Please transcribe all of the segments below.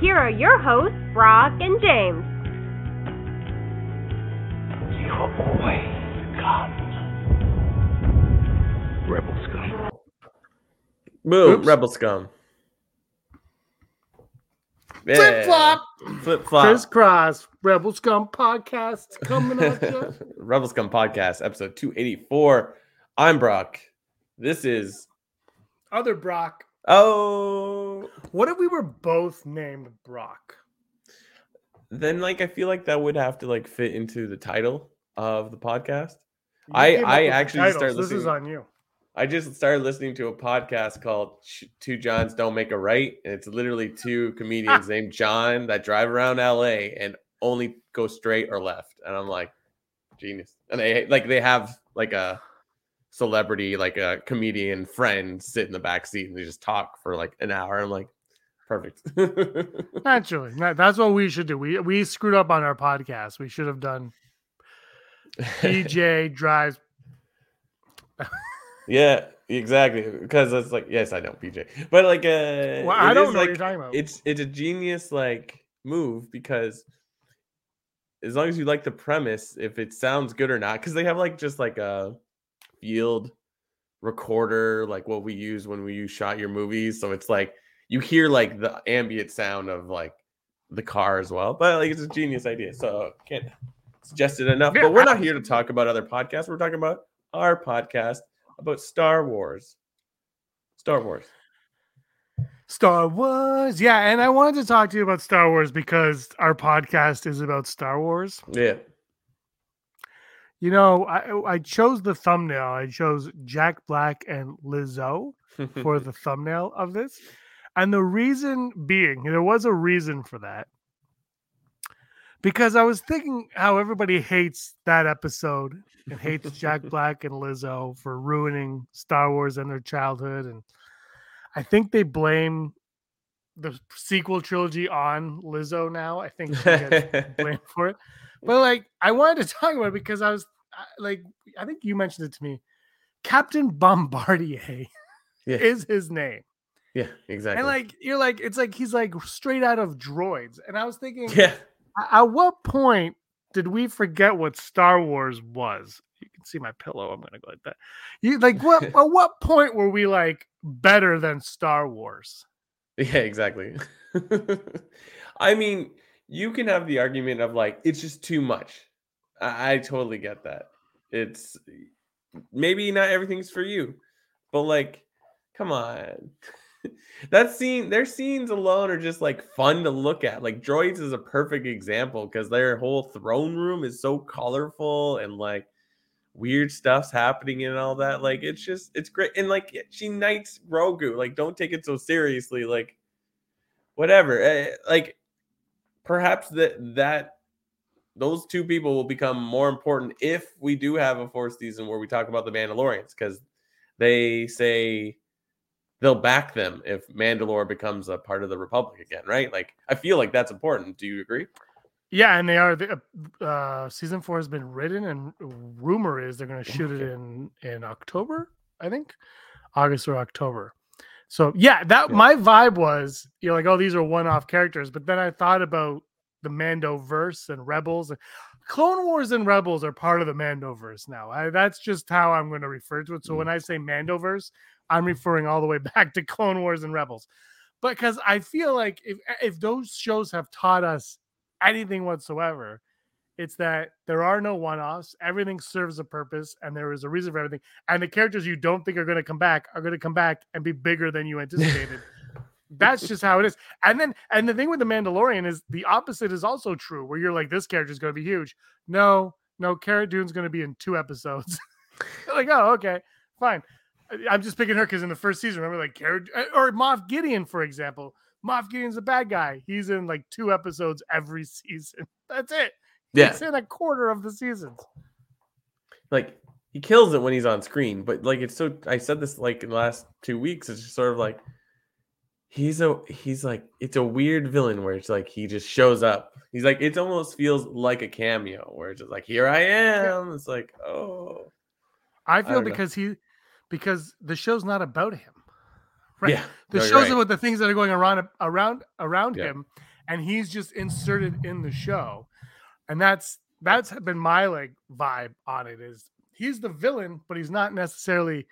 Here are your hosts, Brock and James. You are always got Rebel scum. Boom, Oops. Rebel Scum. Flip flop. Flip flop. Crisscross Rebel Scum podcast coming at you. Rebel Scum Podcast, episode 284. I'm Brock. This is Other Brock. Oh What if we were both named Brock? then like I feel like that would have to like fit into the title of the podcast. You I- I actually started so This is on you. I just started listening to a podcast called Two Johns Don't Make a Right. And it's literally two comedians named John that drive around LA and only go straight or left. And I'm like, genius. And they like they have like a celebrity, like a comedian friend sit in the back seat and they just talk for like an hour. I'm like, perfect. Naturally, that's what we should do. We we screwed up on our podcast. We should have done PJ drives. yeah, exactly. Because it's like, yes, I know PJ. But like uh Well, I don't know what like, you're talking about. it's it's a genius like move because as long as you like the premise, if it sounds good or not, because they have like just like a field recorder, like what we use when we use shot your movies. So it's like you hear like the ambient sound of like the car as well. But like it's a genius idea. So can't suggest it enough. But we're not here to talk about other podcasts. We're talking about our podcast about Star Wars. Star Wars. Star Wars. Yeah, and I wanted to talk to you about Star Wars because our podcast is about Star Wars. Yeah. You know, I oh, I chose the thumbnail. I chose Jack Black and Lizzo for the thumbnail of this. And the reason being, there was a reason for that. Because I was thinking how everybody hates that episode and hates Jack Black and Lizzo for ruining Star Wars and their childhood. And I think they blame the sequel trilogy on Lizzo now. I think she gets blamed for it. But like, I wanted to talk about it because I was like, I think you mentioned it to me. Captain Bombardier Yeah. is his name. yeah, exactly. And like you're like it's like he's like straight out of droids. And I was thinking yeah. at what point did we forget what Star Wars was? You can see my pillow. I'm gonna go like that. You like what at what point were we like better than Star Wars? Yeah, exactly. I mean, you can have the argument of like it's just too much. I, I totally get that. It's maybe not everything's for you, but like, come on. that scene, their scenes alone are just like fun to look at. Like droids is a perfect example because their whole throne room is so colorful and like weird stuff's happening and all that. Like it's just it's great. And like she knights Grogu. Like, don't take it so seriously. Like, whatever. eh, Like, perhaps that that those two people will become more important if we do have a fourth season where we talk about the Mandalorians because they say they'll back them if Mandalore becomes a part of the Republic again, right? Like, I feel like that's important. Do you agree? Yeah, and they are. The, uh, season four has been written, and rumor is they're going to shoot it in in October. I think August or October. So yeah, that Yeah. my vibe was you're like, oh, these are one off characters. But then I thought about the Mando verse and Rebels. Clone Wars and Rebels are part of the Mandoverse now. I, that's just how I'm going to refer to it. So when mm. I say Mandoverse, I'm mm. referring all the way back to Clone Wars and Rebels. But because I feel like if eh, if those shows have taught us anything whatsoever, it's that there are no one-offs. Everything serves a purpose, and there is a reason for everything. And the characters you don't think are going to come back are going to come back and be bigger than you anticipated. That's just how it is. And then, and the thing with the Mandalorian is the opposite is also true, where you're like, this character is going to be huge. No, no, Cara Dune's going to be in two episodes. Like, oh, okay, fine. I'm just picking her because in the first season, remember, like Cara eh, or Moff Gideon, for example, Moff Gideon's a bad guy. He's in like two episodes every season. That's it. Yeah. He's in a quarter of the seasons. like he kills it when he's on screen, but like it's so I said this like in the last two weeks, it's just sort of like he's a he's like it's a weird villain where it's like he just shows up. He's like it almost feels like a cameo where it's just like here I am. It's like, oh I feel know. because he because the show's not about him. Right. yeah. The no, show's right. about the things that are going around around around Yeah. him, and he's just inserted in the show, and that's that's been my like vibe on it. Is he's the villain, but he's not necessarily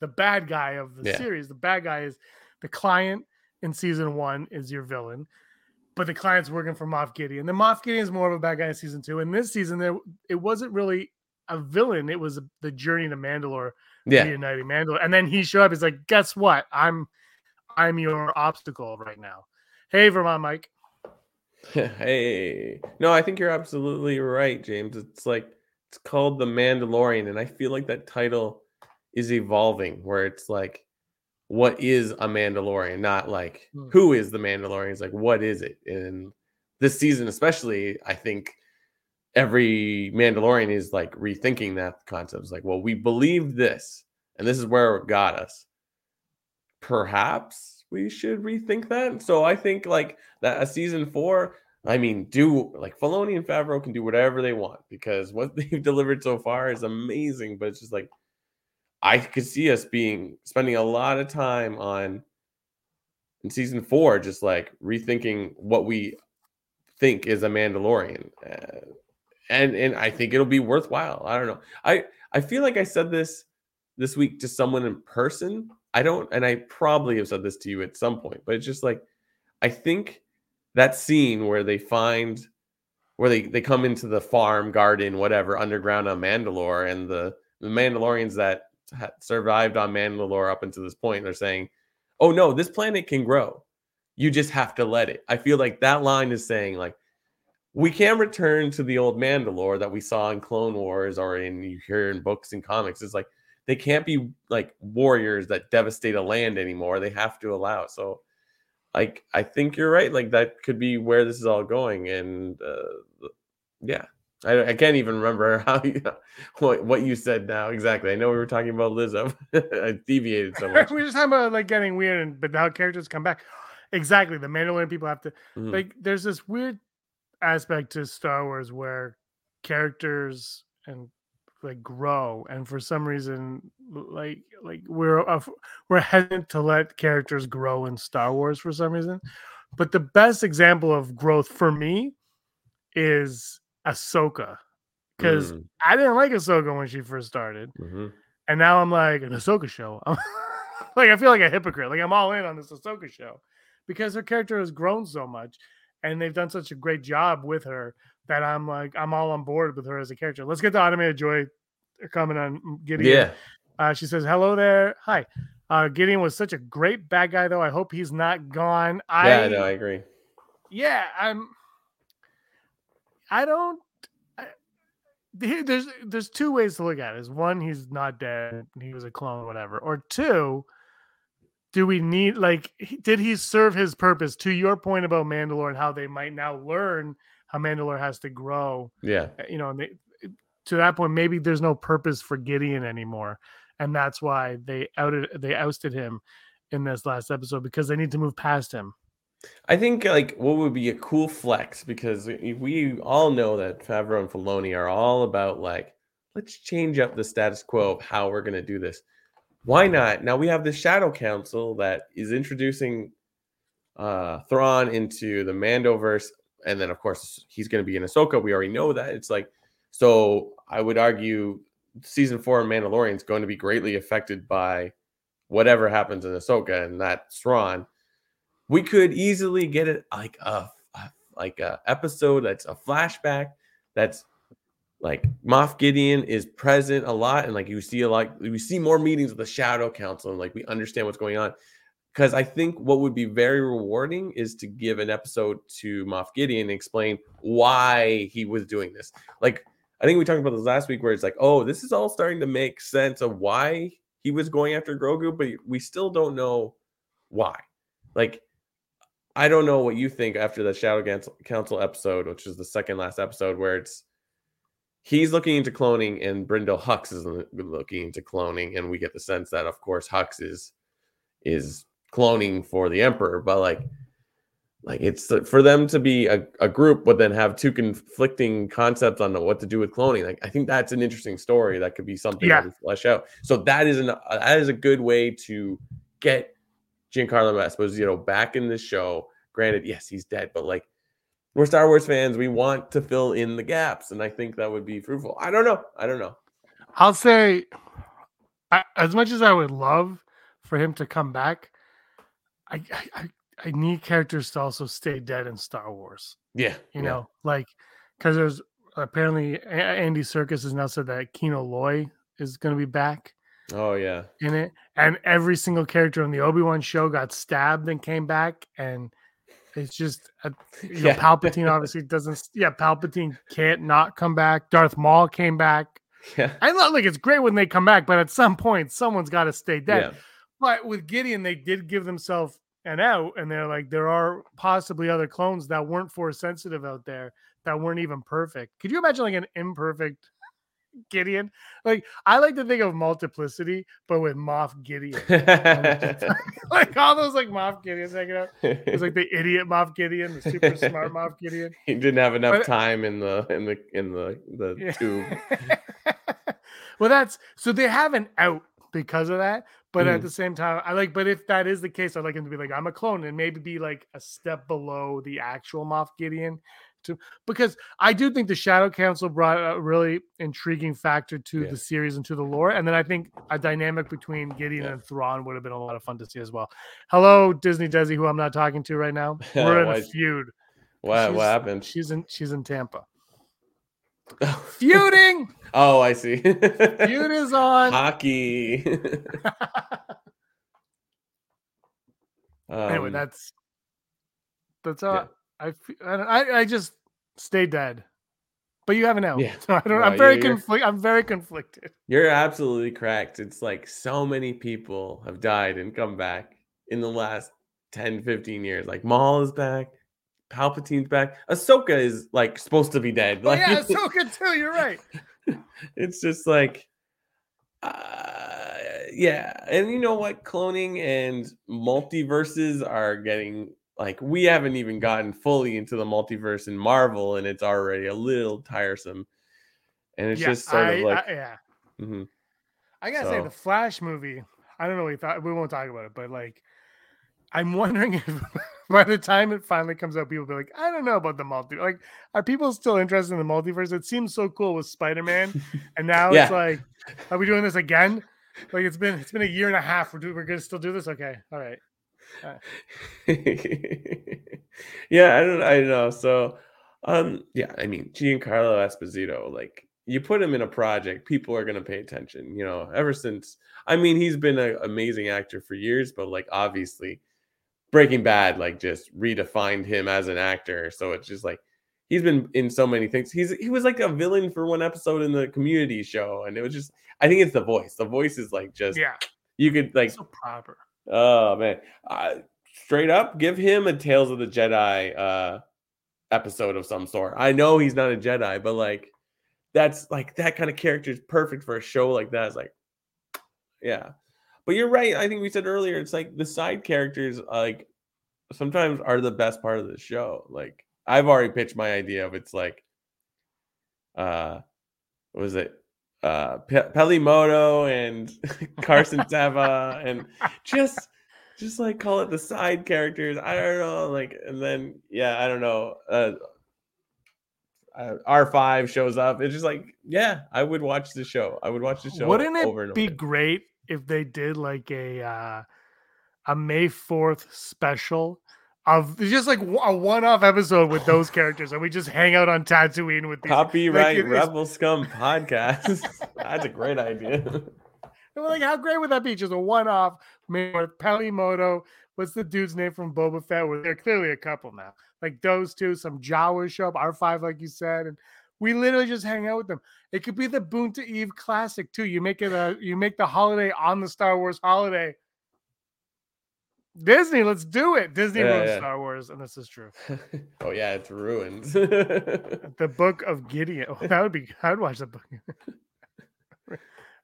the bad guy of the Yeah. series. The bad guy is the client in season one is your villain, but the client's working for Moff Gideon. The Moff Gideon is more of a bad guy in season two. And this season, there it wasn't really a villain. It was the journey to Mandalore yeah. reuniting Mandalore. And then he showed up. He's like, guess what? I'm I'm your obstacle right now. Hey, Vermont Mike. hey. No, I think you're absolutely right, James. It's like it's called The Mandalorian, and I feel like that title is evolving where it's like what is a Mandalorian, not like Hmm. who is the Mandalorian. It's like what is it? And this season, especially, I think every Mandalorian is like rethinking that concept. It's like, well, we believed this, and this is where it got us. Perhaps we should rethink that. So I think like that a season four. I mean, do like Filoni and Favreau can do whatever they want because what they've delivered so far is amazing. But it's just like I could see us being spending a lot of time on in season four, just like rethinking what we think is a Mandalorian, uh, and and I think it'll be worthwhile. I don't know. I I feel like I said this this week to someone in person. I don't, and I probably have said this to you at some point, but it's just like I think that scene where they find where they they come into the farm garden whatever underground on Mandalore and the the Mandalorians that survived on Mandalore up until this point they're saying oh no this planet can grow. You just have to let it. I feel like that line is saying like we can return to the old Mandalore that we saw in Clone Wars or in you hear in books and comics. It's like they can't be like warriors that devastate a land anymore they have to allow so like I think you're right. Like that could be where this is all going, and uh, yeah, I, I can't even remember how you what what you said now exactly. I know we were talking about Lizzo. I deviated so much. we were just talking about like getting weird, and but how characters come back. Exactly. The Mandalorian people have to Mhm. like. There's this weird aspect to Star Wars where characters and like grow, and for some reason, like like we're af- we're hesitant to let characters grow in Star Wars for some reason. But the best example of growth for me is Ahsoka, because Mm, I didn't like Ahsoka when she first started. mhm. And now I'm like an Ahsoka show. Like I feel like a hypocrite. Like I'm all in on this Ahsoka show because her character has grown so much, and they've done such a great job with her that I'm like I'm all on board with her as a character. Let's get the automated joy coming on Gideon. Yeah, Uh, she says, "Hello there, hi." Uh, Gideon was such a great bad guy, though. I hope he's not gone. I yeah, no, I agree. yeah, I'm. I don't. I, there's there's two ways to look at it. Is one, he's not dead. He was a clone, whatever. Or two, do we need like did he serve his purpose? To your point about Mandalore and how they might now learn how Mandalore has to grow. Yeah, uh, You know, and they, to that point, maybe there's no purpose for Gideon anymore, and that's why they outed they ousted him in this last episode because they need to move past him. I think like what would be a cool flex because we all know that Favreau and Filoni are all about like let's change up the status quo of how we're gonna do this. Why not? Now we have the Shadow Council that is introducing uh Thrawn into the Mandoverse, and then of course he's gonna be in Ahsoka. We already know that. It's like so I would argue season four of Mandalorian is going to be greatly affected by whatever happens in Ahsoka, and that's Thrawn we could easily get it like a, like a episode that's a flashback that's like Moff Gideon is present a lot and like you see a lot we see more meetings with the Shadow Council and like we understand what's going on because I think what would be very rewarding is to give an episode to Moff Gideon and explain why he was doing this. Like I think we talked about this last week where it's like oh this is all starting to make sense of why he was going after Grogu but we still don't know why. Like I don't know what you think after the Shadow Council- episode, which is the second last episode, where it's he's looking into cloning and Brendol Hux is looking into cloning, and we get the sense that, of course, Hux is is cloning for the Emperor, but like, like it's for them to be a, a group, but then have two conflicting concepts on what to do with cloning. Like, I think that's an interesting story that could be something Yeah. we flesh out. So that is an uh, that is a good way to get Giancarlo Esposito back in the show. Granted, yes, he's dead, but like we're Star Wars fans, we want to fill in the gaps, and I think that would be fruitful. I don't know. I don't know. I'll say, I, as much as I would love for him to come back, I I, I, need characters to also stay dead in Star Wars. Yeah, You yeah. know, like because there's apparently Andy Serkis has now said that Kino Loy is going to be back Oh yeah. in it, and every single character on the Obi Wan show got stabbed and came back, and it's just a, you know, Yeah. Palpatine obviously doesn't. Yeah, Palpatine can't not come back. Darth Maul came back. Yeah. I love like it's great when they come back, but at some point someone's got to stay dead. Yeah. But with Gideon, they did give themselves an out, and they're like, there are possibly other clones that weren't force sensitive out there that weren't even perfect. Could you imagine like an imperfect Gideon? Like I like to think of multiplicity, but with Moff Gideon. like all those like Moff Gideons hanging out. It's like the idiot Moff Gideon, the super smart Moff Gideon. he didn't have enough But- time in the in the in the the Yeah. tube. well, that's so they have an out because of that. But at Mhm. the same time, I like. But if that is the case, I'd like him to be like, I'm a clone, and maybe be like a step below the actual Moff Gideon. To because I do think the Shadow Council brought a really intriguing factor to Yeah. the series and to the lore, and then I think a dynamic between Gideon Yeah. and Thrawn would have been a lot of fun to see as well. Hello, Disney Desi, who I'm not talking to right now. We're in a feud. What what happened? She's in. She's in Tampa. Feuding. oh, I see. Feud is on. Hockey. anyway, Um, that's that's all. yeah. I, I I just stay dead. But you have an out. Yeah. So I don't. No, I'm very conflict. I'm very conflicted. You're absolutely correct. It's like so many people have died and come back in the last 10, 15 years. Like Maul is back, Palpatine's back. Ahsoka is like supposed to be dead. Oh, yeah, Ahsoka too. You're right. it's just like uh yeah. And you know what? Cloning and multiverses are getting like we haven't even gotten fully into the multiverse in Marvel and it's already a little tiresome. And it's yeah, just sort I, of like I- yeah. mhm. I gotta say the Flash movie. I don't know. We thought we won't talk about it, but like, I'm wondering if by the time it finally comes out, people will be like, I don't know about the multi. Like, are people still interested in the multiverse? It seems so cool with Spider Man, and now Yeah. it's like, are we doing this again? Like it's been it's been a year and a half. We're do, we're gonna still do this. Okay, all right. yeah, I don't I know. So um yeah, I mean Giancarlo Esposito, like you put him in a project, people are gonna pay attention, you know, ever since I mean he's been an amazing actor for years, but like obviously Breaking Bad like just redefined him as an actor. So it's just like he's been in so many things. He's he was like a villain for one episode in the community show, and it was just I think it's the voice. The voice is like just Yeah, you could like so proper. Oh man, uh, straight up, give him a Tales of the Jedi uh episode of some sort. I know he's not a Jedi, but like that's like that kind of character is perfect for a show like that. It's like, yeah. But you're right. I think we said earlier, it's like the side characters like sometimes are the best part of the show. Like I've already pitched my idea of it's like, uh, what was it? Uh, Pe- Peli Motto and Carson Sava and just just like call it the side characters. I don't know, like, and then yeah, I don't know. Uh, R five shows up. It's just like, yeah, I would watch the show. I would watch the show. Wouldn't it over and be over. great if they did like a uh, a May Fourth special of just like a one off episode with those characters, and we just hang out on Tatooine with these. Copyright is- Rebel Scum podcast. That's a great idea. And we're like, how great would that be? Just a one off May Fourth. Peli Motto. What's the dude's name from Boba Fett? Where they're clearly a couple now. Like those two, some Jawas show up, R five, like you said, and we literally just hang out with them. It could be the Boonta Eve classic too. You make it a you make the holiday on the Star Wars holiday. Disney, let's do it. Disney Yeah, ruined yeah. Star Wars, and this is true. oh yeah, it's ruined. The Book of Gideon. Oh, that would be. I'd watch that book.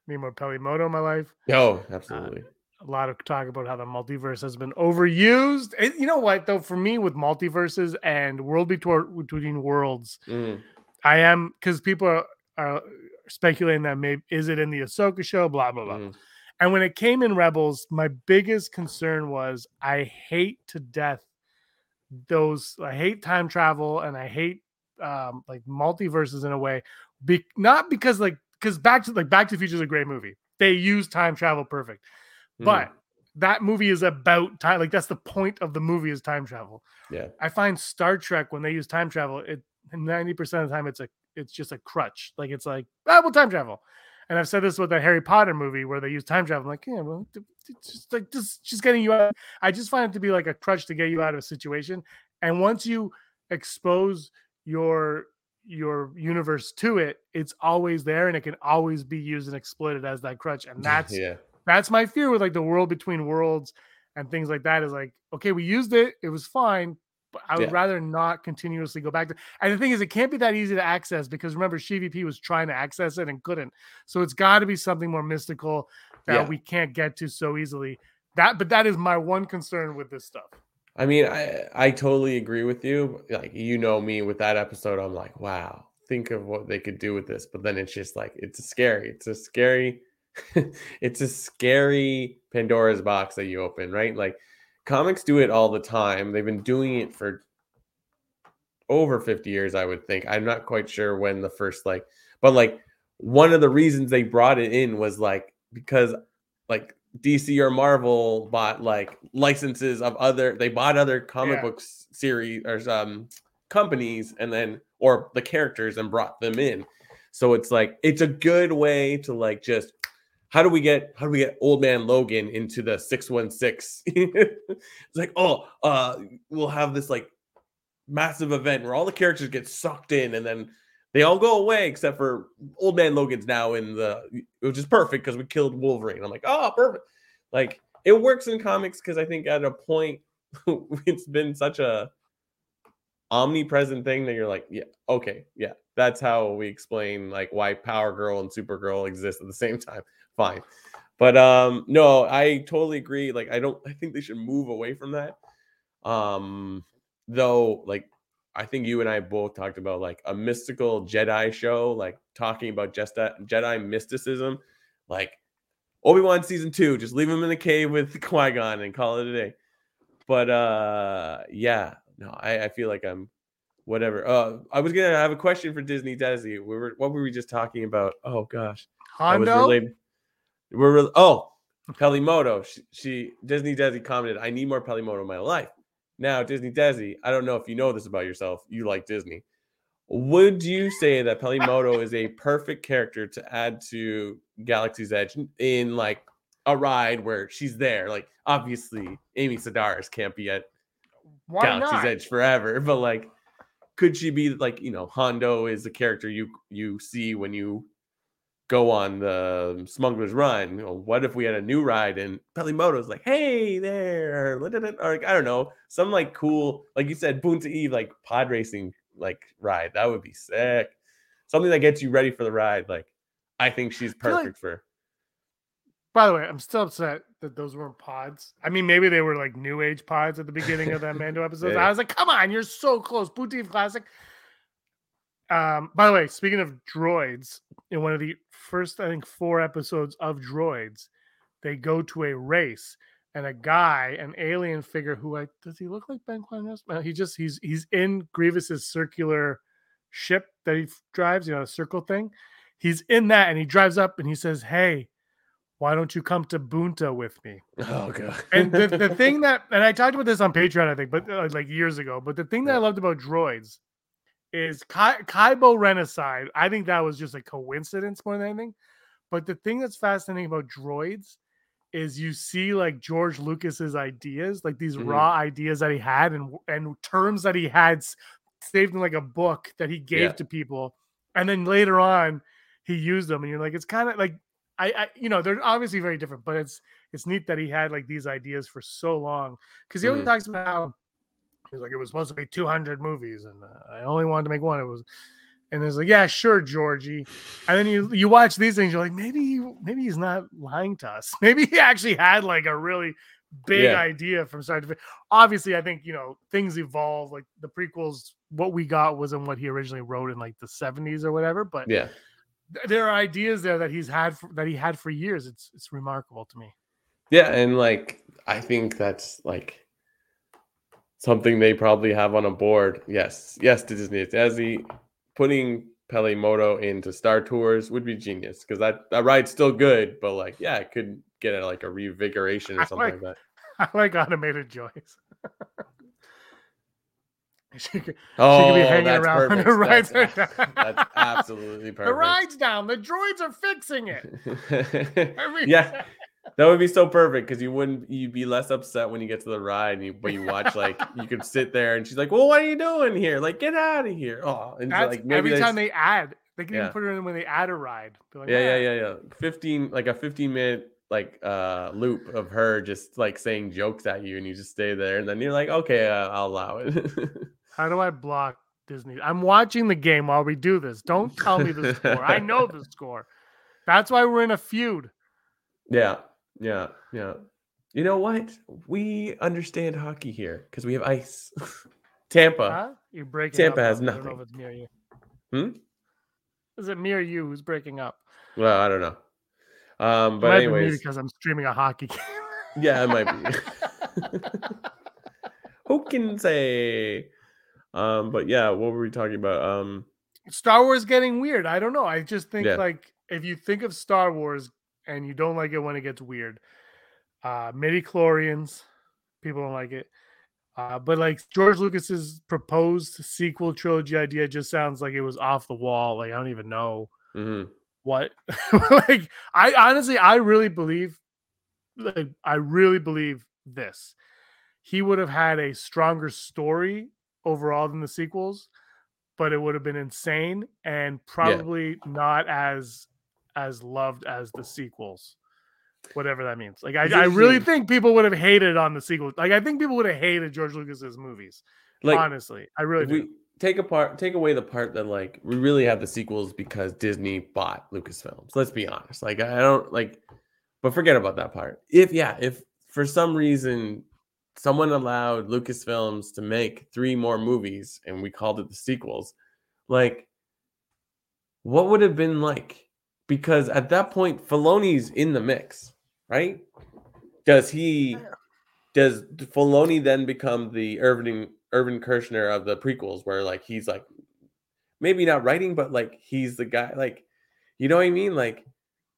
Need more Peli Motto in my life. oh, absolutely. A lot of talk about how the multiverse has been overused. And you know what, though, for me with multiverses and world between between worlds, Mm, I am because people are, are speculating that maybe is it in the Ahsoka show, blah blah blah. mm. And when it came in Rebels, my biggest concern was I hate to death those. I hate time travel and I hate um like multiverses in a way. Be, not because like because Back to like Back to the Future is a great movie. They use time travel perfect, Mm. but that movie is about time. Like that's the point of the movie is time travel. yeah, I find Star Trek when they use time travel, it ninety percent of the time it's a it's just a crutch. Like it's like ah, we'll time travel. And I've said this with the Harry Potter movie where they use time travel. I'm like, yeah, well, d- just like just just getting you out. I just find it to be like a crutch to get you out of a situation. And once you expose your your universe to it, it's always there and it can always be used and exploited as that crutch. And that's yeah, that's my fear with like the world between worlds and things like that is like okay we used it it was fine but i would Yeah. rather not continuously go back to and the thing is it can't be that easy to access because remember cvp was trying to access it and couldn't so it's got to be something more mystical that Yeah. we can't get to so easily that but that is my one concern with this stuff I mean, I I totally agree with you. Like you know me with that episode, I'm like, wow, think of what they could do with this. But then it's just like it's scary. It's a scary, it's a scary Pandora's box that you open, right? Like comics do it all the time. They've been doing it for over 50 years, I would think. I'm not quite sure when the first like, but like one of the reasons they brought it in was like because like DC or Marvel bought like licenses of other they bought other comic Yeah. books series or um companies and then or the characters and brought them in. So it's like it's a good way to like just how do we get how do we get old man Logan into the 616? it's like, oh, uh we'll have this like massive event where all the characters get sucked in and then they all go away except for old man Logan's now in the which is perfect because we killed Wolverine. I'm like, oh, perfect. Like it works in comics because I think at a point it's been such a omnipresent thing that you're like, yeah, okay, yeah, that's how we explain like why Power Girl and Supergirl exist at the same time. Fine. But um no, I totally agree. Like I don't I think they should move away from that. Um though like I think you and I both talked about like a mystical Jedi show, like talking about just that Jedi mysticism, like Obi Wan season two. Just leave him in the cave with Qui Gon and call it a day. But uh, yeah, no, I, I feel like I'm whatever. Uh, I was gonna have a question for Disney Desi. We were what were we just talking about? Oh gosh, hondo. We're re- oh hmm. Peli Motto. She, she Disney Desi commented, "I need more Peli Motto in my life." Now Disney Desi, I don't know if you know this about yourself. You like Disney. Would you say that Peli Motto is a perfect character to add to Galaxy's Edge in like a ride where she's there? Like obviously Amy Sedaris can't be at why Galaxy's not Edge forever, but like could she be like, you know, Hondo is the character you you see when you go on the Smuggler's Run? You know, what if we had a new ride and Peli Motto's like, hey there, or like I don't know, some like cool, like you said, Boonta Eve, like pod racing like ride. That would be sick. Something that gets you ready for the ride. Like, I think she's feel like- perfect for. by the way i'm still upset that those weren't pods i mean maybe they were like new age pods at the beginning of that mando episode Yeah. i was like come on you're so close booty classic um by the way speaking of droids in one of the first i think four episodes of droids they go to a race and a guy an alien figure who i does he look like ben Quinones? Well, he just he's he's in grievous's circular ship that he drives you know the circle thing he's in that and he drives up and he says hey why don't you come to Boonta with me? Oh god. And the, the thing that, and I talked about this on Patreon, I think, but uh, like years ago. But the thing that I loved about droids is Kai, Kaibo Renaside. I think that was just a coincidence more than anything. But the thing that's fascinating about droids is you see like George Lucas's ideas, like these Mhm. raw ideas that he had and and terms that he had saved in like a book that he gave Yeah. to people, and then later on he used them, and you're like, it's kind of like I, I, you know, they're obviously very different, but it's it's neat that he had like these ideas for so long because he always Mhm. talks about how he's like it was supposed to be 200 movies and uh, I only wanted to make one. It was, and it's like yeah, sure, Georgie. And then you you watch these things, you're like maybe he- maybe he's not lying to us. Maybe he actually had like a really big Yeah. idea from start to finish. Obviously, I think you know things evolve. Like the prequels, what we got wasn't what he originally wrote in like the 70s or whatever, but Yeah. th- there are ideas there that he's had for, that he had for years. It's it's remarkable to me. Yeah, and like I think that's like something they probably have on a board. Yes, yes, to Disney. It's as he putting Peli Motto into Star Tours would be genius because that that ride's still good, but like yeah, it could get a, like a revigoration or something like- like that. I like automated joys. She could- Oh, be hanging that's around when perfect. the rides That's, are down. that's absolutely perfect. the ride's down. The droids are fixing it. I mean, yeah, that would be so perfect because you wouldn't you'd be less upset when you get to the ride and you but you watch like you could sit there and she's like, Well, what are you doing here? Like, get out of here. Oh, and That's like maybe every time they add, they can Yeah. even put it in when they add a ride. Like, yeah, yeah, "Ah, yeah, yeah. 15 like a 15 minute like uh loop of her just like saying jokes at you and you just stay there and then you're like, okay, uh, I'll allow it. How do I block Disney? I'm watching the game while we do this. Don't tell me the score. I know the score. That's why we're in a feud. yeah, yeah, yeah. You know what? We understand hockey here because we have ice. Tampa. Huh? You're breaking Tampa up. has I don't know nothing. if it's me or you. Hmm? Is it me or you who's breaking up? Well, I don't know. Um, but Might be because I'm streaming a hockey game. yeah, it might be. Who can say? Um, but yeah, what were we talking about? Um, Star Wars getting weird. I don't know. I just think Yeah. like if you think of Star Wars and you don't like it when it gets weird, uh midi chlorians, people don't like it. Uh, but like George Lucas's proposed sequel trilogy idea just sounds like it was off the wall. Like I don't even know mhm. what like I honestly I really believe like I really believe this. He would have had a stronger story overall than the sequels, but it would have been insane and probably not as as loved as the sequels. Whatever that means. Like I, I really think people would have hated on the sequel. Like I think people would have hated George Lucas's movies. like honestly. I really do. we take apart, take away the part that like we really have the sequels because Disney bought Lucasfilms. Let's be honest. Like I don't like, but forget about that part. If yeah, if for some reason someone allowed Lucasfilms to make three more movies and we called it the sequels, like what would have been like? Because at that point, Filoni's in the mix, right? Does he? Does Filoni then become the Irving Irvin Kershner of the prequels, where like he's like maybe not writing, but like he's the guy, like you know what I mean? Like,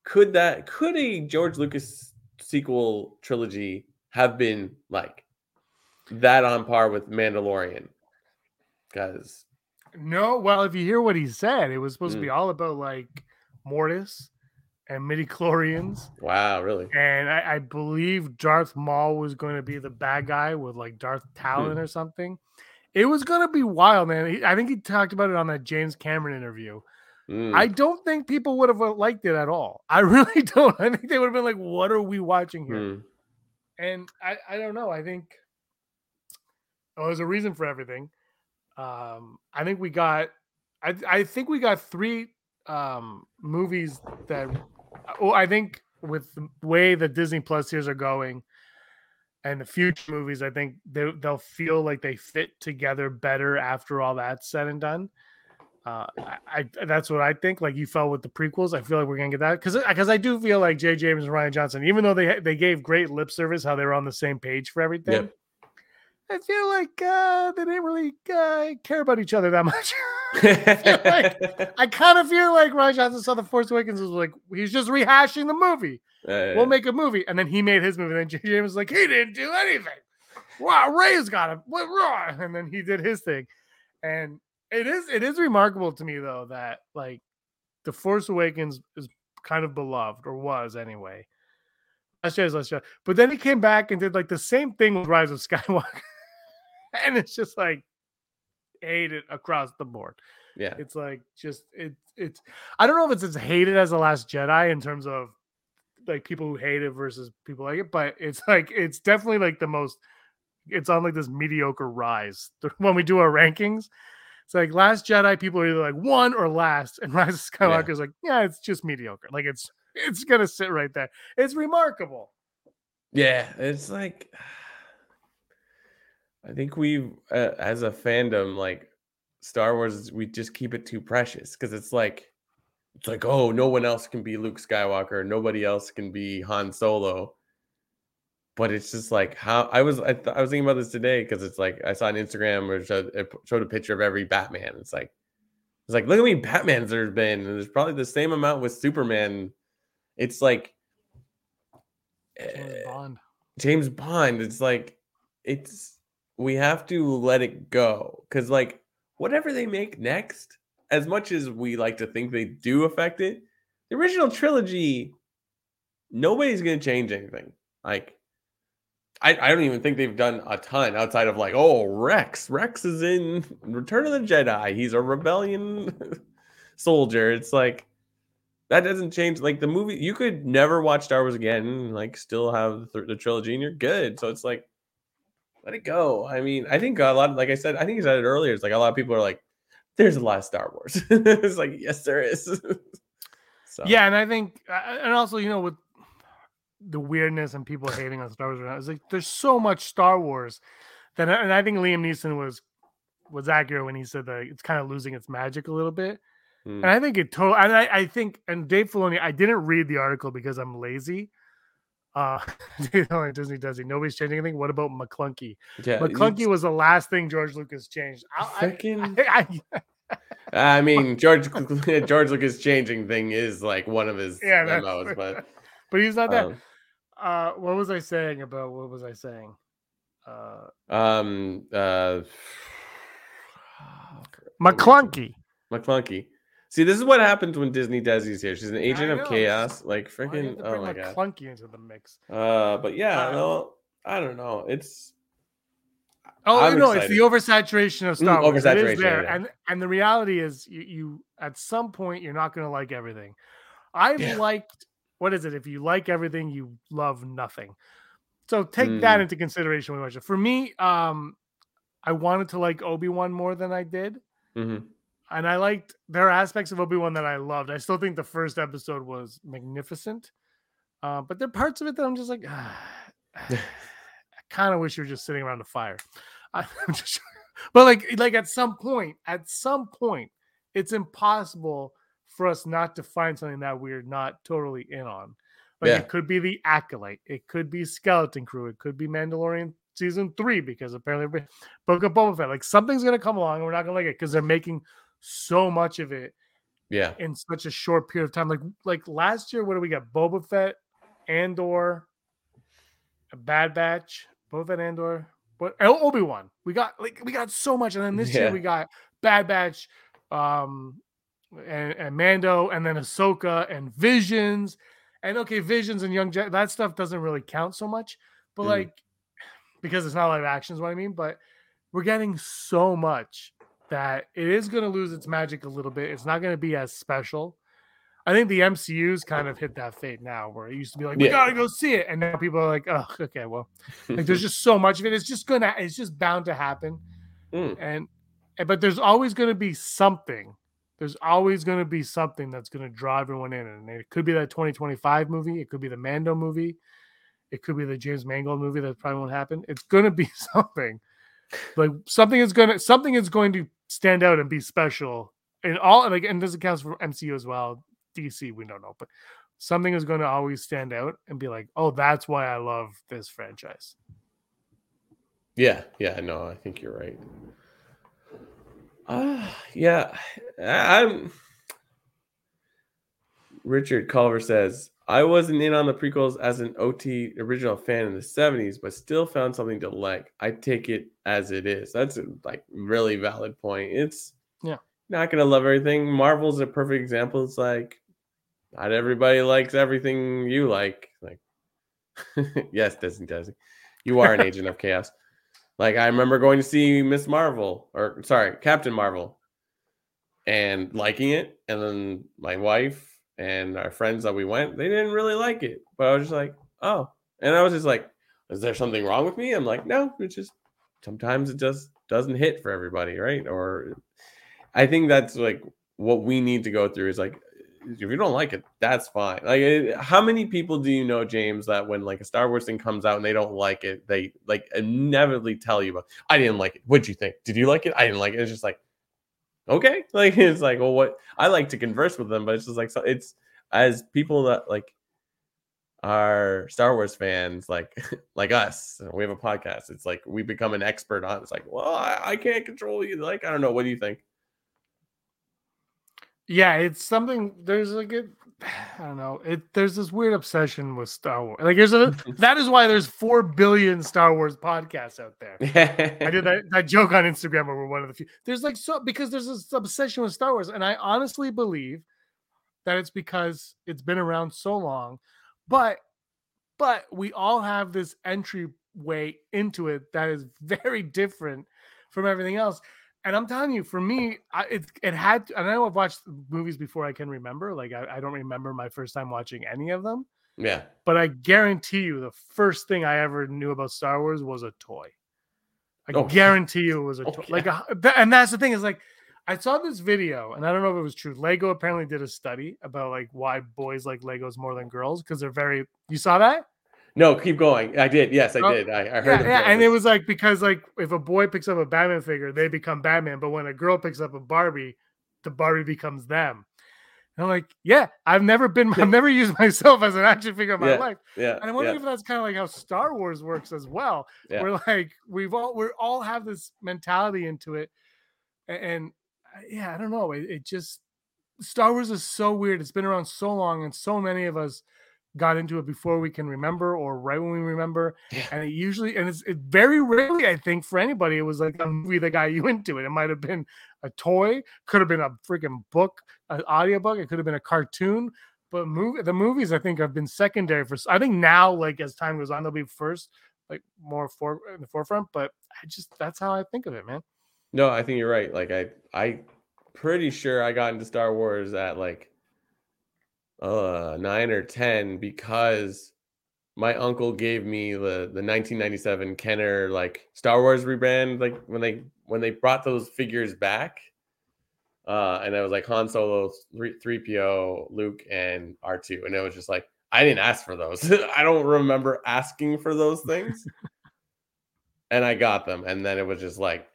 could that could a George Lucas sequel trilogy have been like that on par with Mandalorian? Because No, well, if you hear what he said, it was supposed to Mm. be all about like Mortis and midi chlorians. wow, really? And I, I believe Darth Maul was going to be the bad guy with like Darth Hmm. Talon or something. It was going to be wild, man. He- I think he talked about it on that James Cameron interview. Mm, I don't think people would have uh, liked it at all. I really don't. I think they would have been like, what are we watching here? mm, and I, I don't know. I think oh, there's a reason for everything. Um, I think we got, I, I think we got three um, movies that, oh, I think with the way the Disney Plus years are going, and the future movies, I think they they'll feel like they fit together better after all that's said and done. Uh, I, I that's what I think. Like you felt with the prequels, I feel like we're gonna get that because because I do feel like J. James and Rian Johnson, even though they they gave great lip service, how they were on the same page for everything. Yep. I feel like uh, they didn't really uh, care about each other that much. I kind of feel like Rian Johnson saw the Force Awakens was like he's just rehashing the movie. Uh, We'll make a movie, and then he made his movie. And then J. James was like, he didn't do anything. Wow, Ray's got him. What? And then he did his thing, and it is it is remarkable to me though that like the Force Awakens is kind of beloved or was anyway. Last Jedi, Last Jedi. But then he came back and did like the same thing with Rise of Skywalker, and it's just like hated across the board. yeah. It's like just it it's I don't know if it's as hated as the Last Jedi in terms of like people who hate it versus people like it, but it's like it's definitely like the most. It's on like this mediocre rise when we do our rankings. It's like Last Jedi, people are either like one or last, and Rise of Skywalker is like, yeah, it's just mediocre. Like it's it's gonna sit right there. It's remarkable. Yeah, it's like I think we, uh, as a fandom, like Star Wars, we just keep it too precious because it's like, it's like, oh, no one else can be Luke Skywalker, nobody else can be Han Solo. But it's just like how I was, I, th- I was thinking about this today because it's like I saw on Instagram where it showed, it showed a picture of every Batman. It's like, it's like, look how many Batmans there's been, and there's probably the same amount with Superman. It's like James Bond. James Bond. It's like it's we have to let it go because like whatever they make next, as much as we like to think they do affect it, the original trilogy, nobody's gonna change anything. Like I, I don't even think they've done a ton outside of like, oh, Rex. Rex is in Return of the Jedi. He's a rebellion soldier. It's like that doesn't change. Like the movie, you could never watch Star Wars again, like still have the trilogy, and you're good. So it's like, let it go. I mean, I think a lot. Like I said, I think I said it earlier. It's like a lot of people are like, "There's a lot of Star Wars." it's like, yes, there is. so Yeah, and I think, and also, you know, with the weirdness and people hating on Star Wars right now, it's like there's so much Star Wars that, and I think Liam Neeson was was accurate when he said that it's kind of losing its magic a little bit. mm, And I think it totally, and I, I think, and Dave Filoni, I didn't read the article because I'm lazy. Uh, know, Disney does he. Nobody's changing anything. What about Maclunkey? yeah, Maclunkey was the last thing George Lucas changed. I, I, I, I, mean, George George Lucas changing thing is like one of his yeah, but but he's not that. um, Uh, what was I saying about what was I saying? Uh, um, uh, Maclunkey. Maclunkey. See, this is what happens when Disney does these here. She's an agent I of chaos, like Why do you have freaking. Oh my god. Maclunkey into the mix. Uh, but yeah, Uh, no, I don't know. It's Oh I'm no, it's the oversaturation of Mm, Star Wars. It is there, yeah. and and the reality is, you, you at some point you're not going to like everything. I've Yeah. liked what is it? If you like everything, you love nothing. So take that Mm. into consideration when you watch it. For me, um, I wanted to like Obi Wan more than I did, mhm. And I liked there are aspects of Obi Wan that I loved. I still think the first episode was magnificent, uh, but there are parts of it that I'm just like, I kind of wish you were just sitting around the fire. I'm just, but like, like at some point, at some point, it's impossible for us not to find something that we're not totally in on. Like Yeah. it could be the acolyte, it could be Skeleton Crew, it could be Mandalorian season three because apparently Book of Boba Fett. Like something's gonna come along and we're not gonna like it because they're making so much of it yeah, in such a short period of time. Like like last year, what do we got? Boba Fett, Andor, a Bad Batch, Boba Fett, Andor, what Obi Wan. We got like we got so much, and then this Yeah. year we got Bad Batch, um, and, and Mando, and then Ahsoka and Visions, and okay, Visions and Young Jedi. That stuff doesn't really count so much, but Mm. like because it's not live action is what I mean. But we're getting so much that it is going to lose its magic a little bit. It's not going to be as special. I think the MCU's kind of hit that fate now, where it used to be like, we Yeah. gotta go see it, and now people are like, oh, okay, well, like there's just so much of it. It's just gonna, it's just bound to happen, Mm. and, and but there's always going to be something. There's always going to be something that's going to draw everyone in, and it could be that 2025 movie, it could be the Mando movie, it could be the James Mangold movie that probably won't happen. It's going to be something, like something is going to something is going to stand out and be special. And all and like, and this accounts for MCU as well. DC, we don't know, but something is going to always stand out and be like, oh, that's why I love this franchise. yeah, yeah. No, I think you're right. Uh, yeah, I'm. Richard Culver says, I wasn't in on the prequels as an OT original fan in the 70s, but still found something to like. I take it as it is. That's a like really valid point. It's Yeah. not gonna love everything. Marvel's a perfect example. It's like not everybody likes everything you like. Like yes, Disney Disney. You are an agent of chaos. Like I remember going to see Miss Marvel or sorry, Captain Marvel and liking it. And then my wife and our friends that we went, they didn't really like it. But I was just like, oh, and I was just like, is there something wrong with me? I'm like, no, it's just sometimes it just doesn't hit for everybody, right? Or I think that's like what we need to go through is like if you don't like it, that's fine. Like, how many people do you know, James, that when like a Star Wars thing comes out and they don't like it, they like inevitably tell you, about, I didn't like it. What'd you think? Did you like it? I didn't like it. It's just like, okay. Like, it's like, well, what I like to converse with them, but it's just like, so it's as people that like are Star Wars fans, like, like us, we have a podcast. It's like we become an expert on it's like, well, I, I can't control you. Like, I don't know. What do you think? Yeah, it's something. There's like a, I don't know. It there's this weird obsession with Star Wars. Like there's a that is why there's four billion Star Wars podcasts out there. I did that, that joke on Instagram where we're one of the few. There's like so because there's this obsession with Star Wars, and I honestly believe that it's because it's been around so long, but but we all have this entry way into it that is very different from everything else. And I'm telling you, for me, I, it it had. To, I know I've watched movies before I can remember. Like I, I don't remember my first time watching any of them. Yeah. But I guarantee you, the first thing I ever knew about Star Wars was a toy. I Oh. guarantee you it was a Oh, toy. Like, a, and that's the thing is like, I saw this video, and I don't know if it was true. Lego apparently did a study about like why boys like Legos more than girls because they're very. You saw that? No, keep going. I did. Yes, I Oh, did. I, I heard. Yeah, yeah, and it was like because like if a boy picks up a Batman figure, they become Batman, but when a girl picks up a Barbie, the Barbie becomes them. And I'm like, yeah, I've never been, I've never used myself as an action figure in my Yeah, life, Yeah. and I'm wondering yeah, if that's kind of like how Star Wars works as well. Yeah. We're like, we've all, we're all have this mentality into it, a- and, uh, yeah, I don't know, it, it just Star Wars is so weird. It's been around so long, and so many of us got into it before we can remember or right when we remember Yeah. and it usually and it's it very rarely i think for anybody it was like a movie that got you into it it might have been a toy could have been a freaking book an audiobook it could have been a cartoon but movie the movies i think have been secondary for i think now like as time goes on they'll be first like more for in the forefront but i just that's how i think of it man No, I think you're right. Like I, I, pretty sure I got into Star Wars at like, uh, nine or ten because my uncle gave me the the 1997 Kenner like Star Wars rebrand. Like when they when they brought those figures back. Uh, and it was like Han Solo, 3PO, Luke, and R2. And it was just like, I didn't ask for those. I don't remember asking for those things. and I got them. And then it was just like,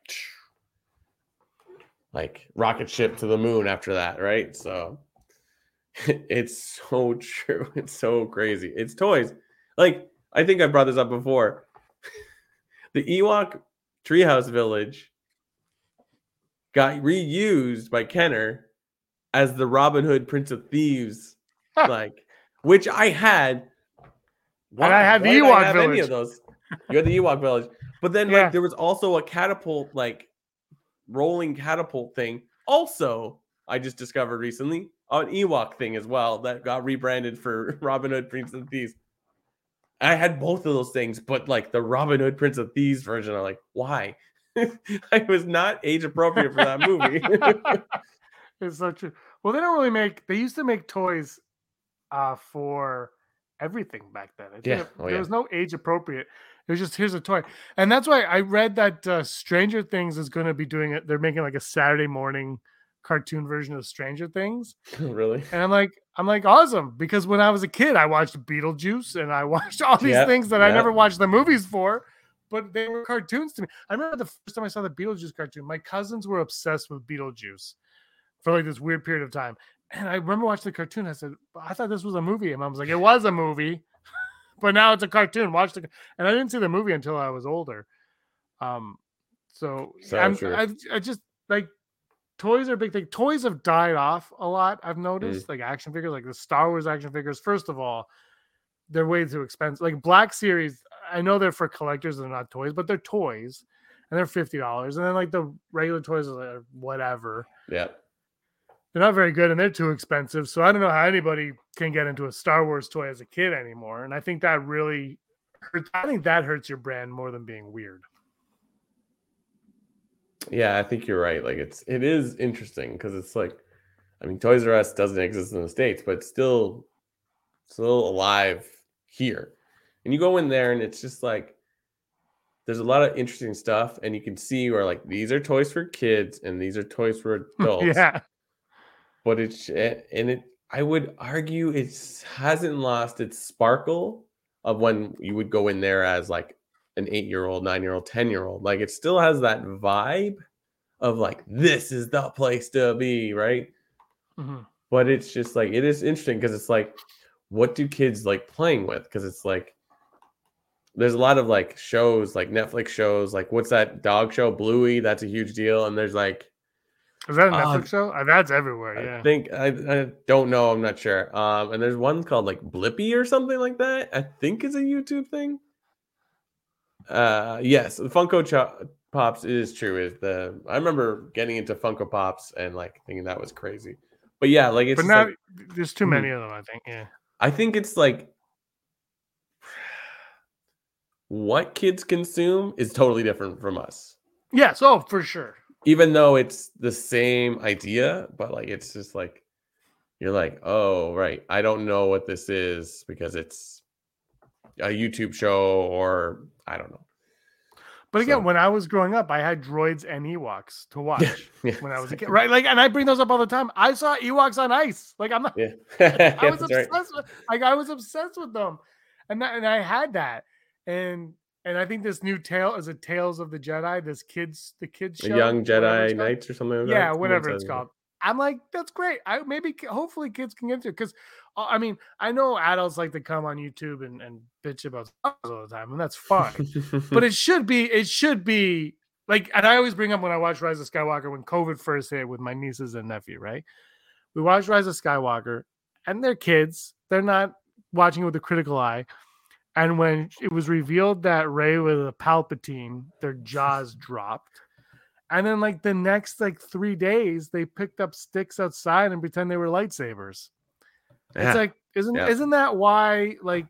like rocket ship to the moon after that, right? So it's so true. It's so crazy. It's toys. Like, I think I brought this up before. the Ewok Treehouse Village got reused by Kenner as the Robin Hood Prince of Thieves, Huh. like which I had. And I had the Ewok have any Village. of those. You had the Ewok Village, but then Yeah. like there was also a catapult, like rolling catapult thing. Also, I just discovered recently an Ewok thing as well that got rebranded for Robin Hood Prince of Thieves. I had both of those things, but like the Robin Hood Prince of Thieves version, I'm like, why? I was not age appropriate for that movie. it's so true. Well, they don't really make. They used to make toys uh, for everything back then. Yeah. Oh, there yeah. was no age appropriate. It was just here's a toy, and that's why I read that uh, Stranger Things is going to be doing it. They're making like a Saturday morning cartoon version of Stranger Things, really? and I'm like, I'm like awesome because when I was a kid, I watched Beetlejuice and I watched all these Yeah, things that I never watched the movies for. But they were cartoons to me. I remember the first time I saw the Beetlejuice cartoon. My cousins were obsessed with Beetlejuice for like this weird period of time. And I remember watching the cartoon. I said, I thought this was a movie. And mom was like, it was a movie, but now it's a cartoon. Watch the. And I didn't see the movie until I was older. Um, so, So I'm. I, I just like toys are a big thing. Toys have died off a lot. I've Mm. noticed like action figures, like the Star Wars action figures. First of all, they're way too expensive. Like Black Series, I know they're for collectors, they're not toys, but they're toys, and they're fifty dollars. And then like the regular toys are like, whatever. Yeah. They're not very good and they're too expensive. So I don't know how anybody can get into a Star Wars toy as a kid anymore. And I think that really hurts. I think that hurts your brand more than being weird. Yeah, I think you're right. Like it's it is interesting because it's like I mean, Toys R Us doesn't exist in the states, but it's still still alive here. And you go in there, and it's just like there's a lot of interesting stuff, and you can see where like these are toys for kids and these are toys for adults. yeah. but it's eh, and it I would argue it hasn't lost its sparkle of when you would go in there as like an eight year old, nine year old, 10 year old. Like it still has that vibe of like, this is the place to be, right? Mhm. But it's just like, it is interesting because it's like, what do kids like playing with? Because it's like, there's a lot of like shows, like Netflix shows, like what's that dog show, Bluey? That's a huge deal. And there's like, Is that a Uh, Netflix show? Uh, that's everywhere. Yeah. I think I, I don't know. I'm not sure. Um, and there's one called like Blippi or something like that. I think is a YouTube thing. Uh, yes, the Funko Cho- Pops is true. Is the I remember getting into Funko Pops and like thinking that was crazy. But yeah, like it's but now like, there's too many of them. I think. Yeah. I think it's like what kids consume is totally different from us. Yes. Oh, for sure. even though it's the same idea, but like it's just like you're like, oh right, I don't know what this is because it's a YouTube show or I don't know. But again, So- when I was growing up, I had droids and Ewoks to watch Yeah, when I was a kid, right? Like, and I bring those up all the time. I saw Ewoks on ice. Like, I'm not. Yeah, I was that's right. obsessed with. Like, I was obsessed with them, and that, and I had that, and and I think this new tale is a Tales of the Jedi. This kids, the kids The show, Young Jedi. Knights or something like yeah, Someone whatever it's called. I'm like, that's great. I maybe hopefully kids can get into it because uh, I mean I know adults like to come on YouTube and, and bitch about all the time, and that's fine. but it should be it should be like and I always bring up when I watch Rise of Skywalker when COVID first hit with my nieces and nephew, right? We watched Rise of Skywalker and they're kids. They're not watching it with a critical eye. And when it was revealed that Rey was a Palpatine, their jaws dropped. And then like the next like three days, they picked up sticks outside and pretend they were lightsabers. Yeah. It's like isn't Yeah. isn't that why like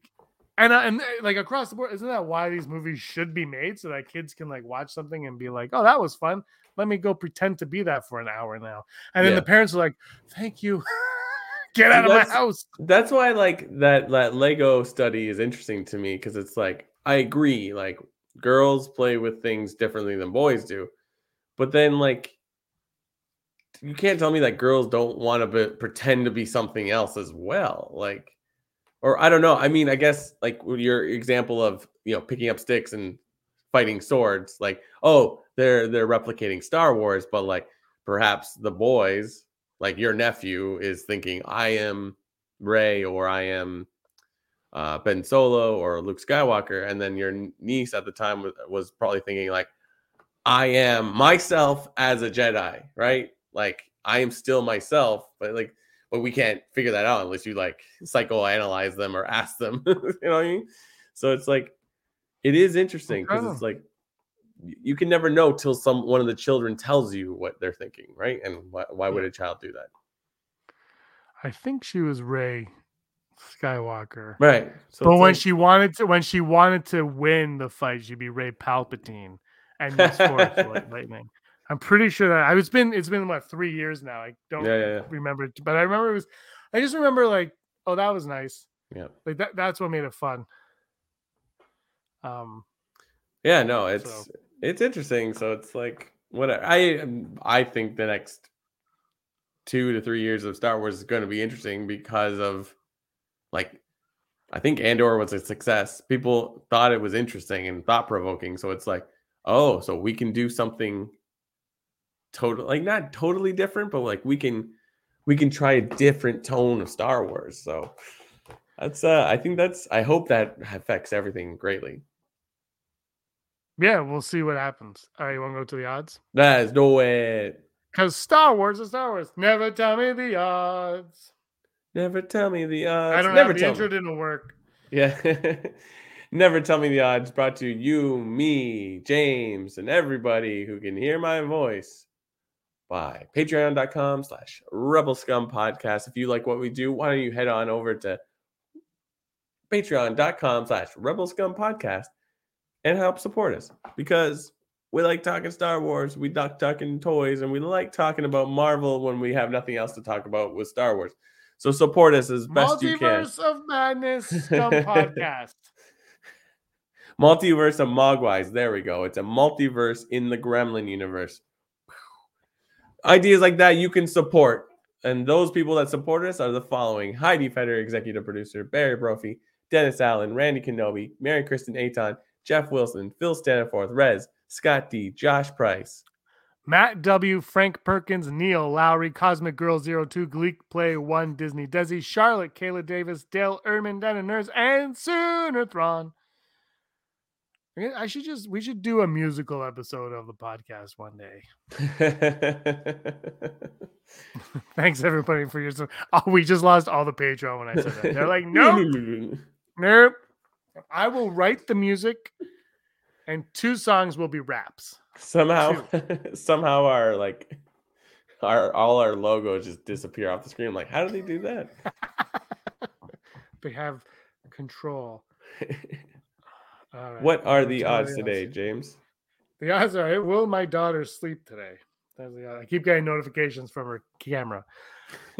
and uh, and uh, like across the board isn't that why these movies should be made so that kids can like watch something and be like oh that was fun let me go pretend to be that for an hour now and then Yeah. the parents are like thank you get out of my house that's why like that that Lego study is interesting to me because it's like I agree like girls play with things differently than boys do, but then like you can't tell me that girls don't want to be, pretend to be something else as well like or I don't know I mean I guess like your example of you know picking up sticks and fighting swords like oh they're they're replicating Star Wars but like perhaps the boys like your nephew is thinking I am Rey or I am uh, Ben Solo or Luke Skywalker, and then your niece at the time was, was probably thinking like I am myself as a Jedi, right? Like I am still myself, but like but we can't figure that out unless you like psychoanalyze them or ask them. you know what I mean? So it's like it is interesting because Okay. it's like you can never know till some one of the children tells you what they're thinking, right? And why, why would a child do that? i think she was rey skywalker Right. So but when like- she wanted to when she wanted to win the fight she'd be rey palpatine and use force light- lightning i'm pretty sure that I, it's been it's been what three years now i don't yeah, yeah, yeah. remember but I remember it was I just remember like, oh, that was nice. Yeah. Like that that's what made it fun. Um Yeah, no, it's So- it's interesting. So it's like whatever. I um, I think the next two to three years of Star Wars is going to be interesting because of like I think Andor was a success. People thought it was interesting and thought provoking. So it's like, oh, so we can do something total like not totally different, but like we can we can try a different tone of Star Wars. So that's uh I think that's I hope that affects everything greatly. yeah, we'll see what happens. All right, you want to go to the odds? Let's do it. Because Star Wars is Star Wars. Never tell me the odds. Never tell me the odds. I don't Never have the intro me. didn't work. Yeah. Never tell me the odds. Brought to you, me, James, and everybody who can hear my voice by patreon.com slash rebel scum podcast. If you like what we do, why don't you head on over to patreon.com slash rebel scum podcast and help support us because we like talking Star Wars, we like talking toys, and we like talking about Marvel when we have nothing else to talk about with Star Wars. So support us as best you can. Multiverse of Madness Scum Podcast. Multiverse of Mogwais. There we go. It's a multiverse in the Gremlin universe. Ideas like that you can support. And those people that support us are the following Heidi Feder, executive producer, Barry Brophy, Dennis Allen, Randy Kenobi, Mary Kristen Aton, Jeff Wilson, Phil Staniforth, Rez, Scott D, Josh Price. Matt W, Frank Perkins, Neil Lowry, Cosmic Girl 02, Gleek Play 1, Disney Desi, Charlotte, Kayla Davis, Dale Erman, Dana Nurse, and Sooner Thrawn. I should just we should do a musical episode of the podcast one day. Thanks everybody for your support. Oh, we just lost all the Patreon when I said that. They're like, nope, nope. I will write the music, and two songs will be raps. somehow somehow our like our all our logos just disappear off the screen. I'm like, how do they do that? They have control. Right. what are the odds today. James? The odds are, will my daughter sleep today? I keep getting notifications from her camera.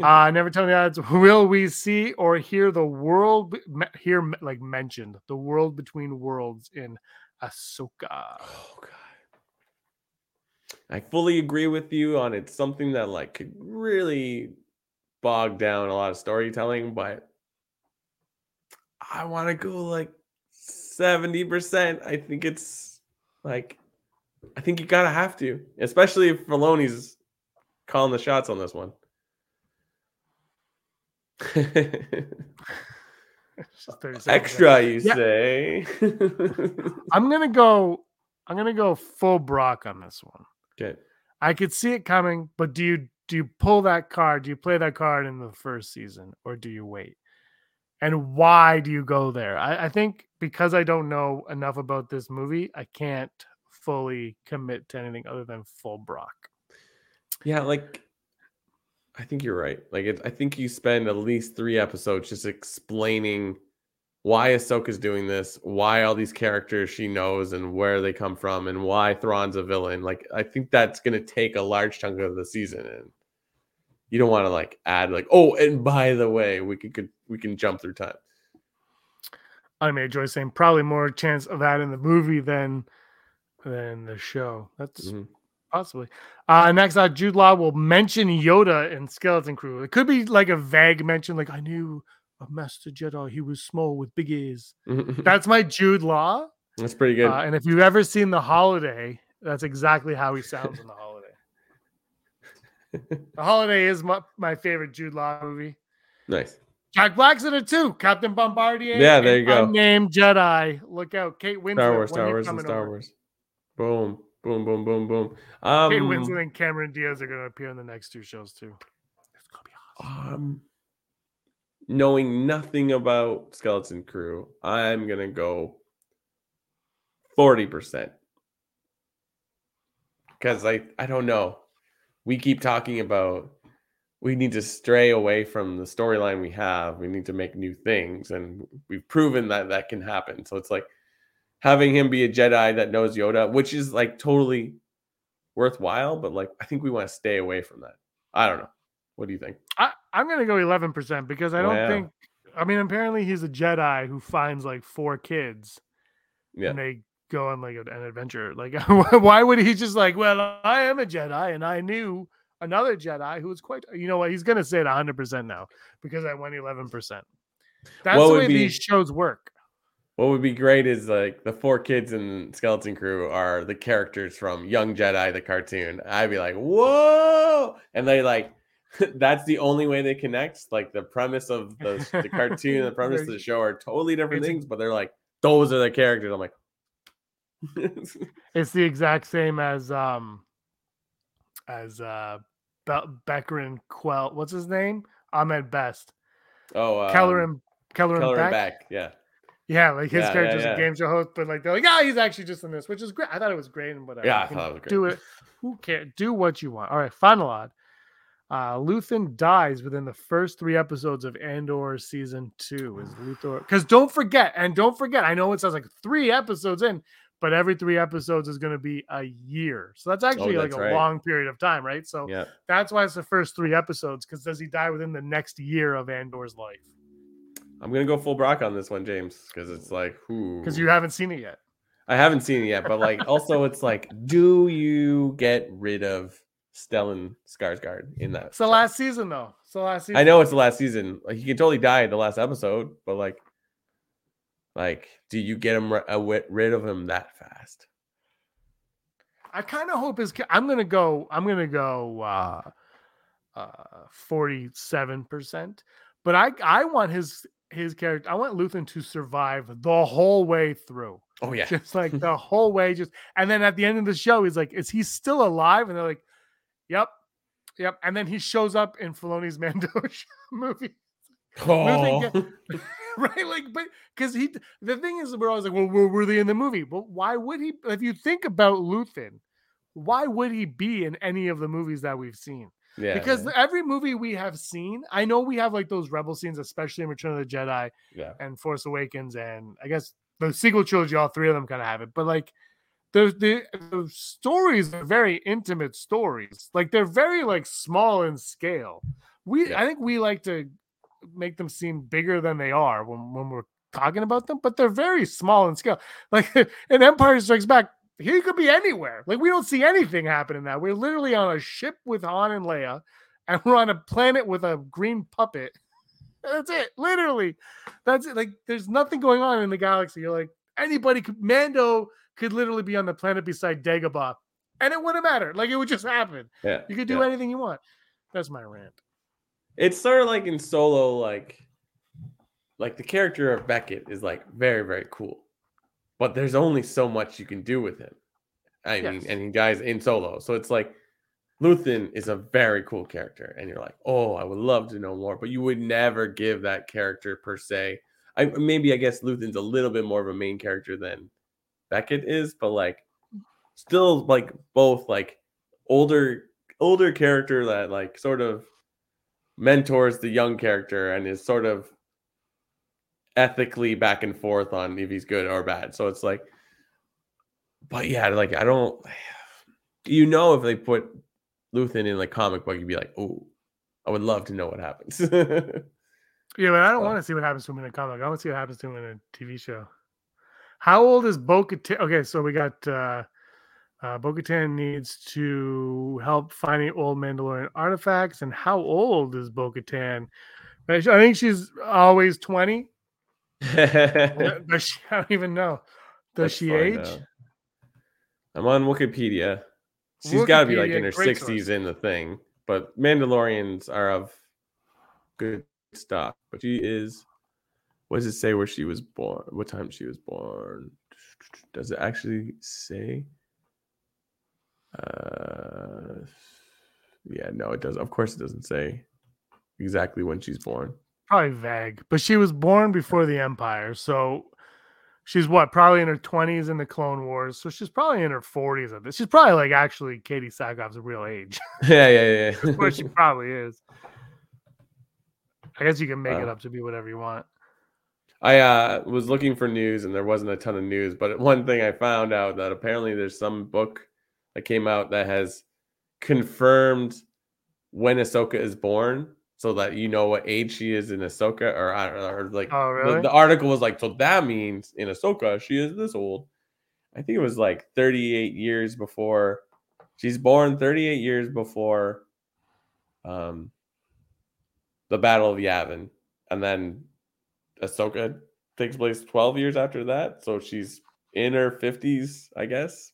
Uh, never tell the odds. Will we see or hear the world hear like mentioned the world between worlds in Ahsoka? Oh god. I fully agree with you on it's something that like could really bog down a lot of storytelling, but I want to go like 70%. I think it's like I think you gotta have to, especially if Filoni's calling the shots on this one. It's just 30 seconds. Extra, you Yeah. say? I'm gonna go. I'm gonna go full Brock on this one. okay. I could see it coming, but do you do you pull that card? Do you play that card in the first season, or do you wait? And why do you go there? I, I think because I don't know enough about this movie, I can't fully commit to anything other than full Brock. Yeah, like I think you're right. Like it, I think you spend at least three episodes just explaining why Ahsoka's doing this, why all these characters she knows and where they come from, and why Thrawn's a villain. Like I think that's gonna take a large chunk of the season, and you don't want to like add like, oh, and by the way, we could, could we can jump through time. I mean, Joy saying probably more chance of that in the movie than than the show. That's Mhm. possibly. Uh, next, uh, Jude Law will mention Yoda in Skeleton Crew. It could be like a vague mention, like I knew a Master Jedi. He was small with big ears. That's my Jude Law. that's pretty good. Uh, and if you've ever seen The Holiday, that's exactly how he sounds in The Holiday. The Holiday is my, my favorite Jude Law movie. nice. Jack Black's in it too. Captain Bombardier. Yeah, there you go. Unnamed Jedi. Look out, Kate Winslet. Star Wars, Star Wars, and Star over? Wars. Boom, boom, boom, boom, boom. Um, Kate Winslet and Cameron Diaz are going to appear in the next two shows too. It's gonna be awesome. Um, knowing nothing about Skeleton Crew, I'm gonna go forty percent because I I don't know. We keep talking about we need to stray away from the storyline we have. We need to make new things, and we've proven that that can happen. So it's like having him be a Jedi that knows Yoda, which is like totally worthwhile. But like I think we want to stay away from that. I don't know. What do you think? I, I'm going to go 11% because I don't Wow. think, I mean, apparently he's a Jedi who finds like four kids Yeah. and they go on like an adventure. Like, why would he just like, well, I am a Jedi and I knew another Jedi who was quite, you know what? He's going to say it 100% now because I went 11%. That's What the way be- these shows work. What would be great is like the four kids in Skeleton Crew are the characters from Young Jedi, the cartoon. I'd be like, whoa! And they like, that's the only way they connect. Like the premise of the, the cartoon and the premise of the show are totally different things, but they're like, those are the characters. I'm like, It's the exact same as, um, as, uh, Be- Beckerin Quell. What's his name? Ahmed Best. oh, um, Kelleran, Kelleran, Keller Beck. back. Yeah. Yeah, like his Yeah, yeah, character's yeah. a game show host, but like they're like, yeah, he's actually just in this, which is great. I thought it was great and whatever. Yeah, I thought it was great. Do it. Who cares? Do what you want. All right, final odd. Uh, Luthen dies within the first three episodes of Andor season two. Is Luthor? Because don't forget, and don't forget, I know it says like three episodes in, but every three episodes is going to be a year. So that's oh, actually like Oh, that's a right. long period of time, right? So Yeah. that's why it's the first three episodes. Because does he die within the next year of Andor's life? I'm gonna go full Brock on this one, James, because it's like, who? Because you haven't seen it yet. I haven't seen it yet, but like, also, it's like, do you get rid of Stellan Skarsgård in that? It's the last season, though. It's the last season. I know it's the last season. Like, he can totally die in the last episode, but like, like, do you get him uh, rid of him that fast? I kind of hope his. I'm gonna go. I'm gonna go. uh uh 47 percent but i i want his his character i want luthen to survive the whole way through Oh yeah, just like the whole way just and then at the end of the show he's like is he still alive and they're like yep yep and then he shows up in Filoni's Mando movie oh. right like but because he the thing is we're always like well were, were they in the movie but why would he if you think about Luthen why would he be in any of the movies that we've seen yeah, because yeah, every movie we have seen, I know we have like those rebel scenes, especially in Return of the Jedi yeah. and Force Awakens, and I guess the sequel trilogy, all three of them kind of have it. But like the, the the stories are very intimate stories. Like they're very like small in scale. We Yeah. I think we like to make them seem bigger than they are when, when we're talking about them, but they're very small in scale. Like in Empire Strikes Back, he could be anywhere. Like we don't see anything happening that. We're literally on a ship with Han and Leia, and we're on a planet with a green puppet. That's it. Literally. That's it. Like there's nothing going on in the galaxy. You're like anybody could Mando could literally be on the planet beside Dagobah. And it wouldn't matter. Like it would just happen. yeah. You could do yeah. anything you want. That's my rant. It's sort of like in Solo, like, like the character of Beckett is like very, very cool, but there's only so much you can do with him. I mean, and he dies in Solo, so it's like Luthen is a very cool character, and you're like, oh, I would love to know more, but you would never give that character per se. I maybe I guess Luthen's a little bit more of a main character than Beckett is, but like, still like both like older older character that like sort of mentors the young character and is sort of ethically back and forth on if he's good or bad. So it's like, but yeah, like I don't, you know, if they put Luthen in like comic book, you'd be like, oh, I would love to know what happens. Yeah, but I don't So- want to see what happens to him in a comic. I want to see what happens to him in a TV show. How old is Bo Katan? Okay, so we got uh, uh, Bo Katan needs to help finding old Mandalorian artifacts. And how old is Bo Katan? I think she's always 20. Does she, I don't even know. Does Let's she age? out. I'm on Wikipedia. She's got to be like in her 60s source. in the thing, but Mandalorians are of good stock. But she is. What does it say where she was born? What time she was born? Does it actually say? Uh, yeah, no, it does. Of course, it doesn't say exactly when she's born. Probably vague, but she was born before the Empire. So she's what? Probably in her 20s in the Clone Wars. So she's probably in her 40s at this. She's probably like actually Katee Sackhoff's real age. yeah, yeah, That's what she probably is. I guess you can make it Uh, up to be whatever you want. I uh, was looking for news and there wasn't a ton of news, but one thing I found out that apparently there's some book that came out that has confirmed when Ahsoka is born, so that you know what age she is in Ahsoka, or, I- or like Oh, the- the, article was like, so that means in Ahsoka she is this old. I think it was like 38 years before she's born, 38 years before um the Battle of Yavin, and then Ahsoka takes place 12 years after that. So she's in her 50s, I guess.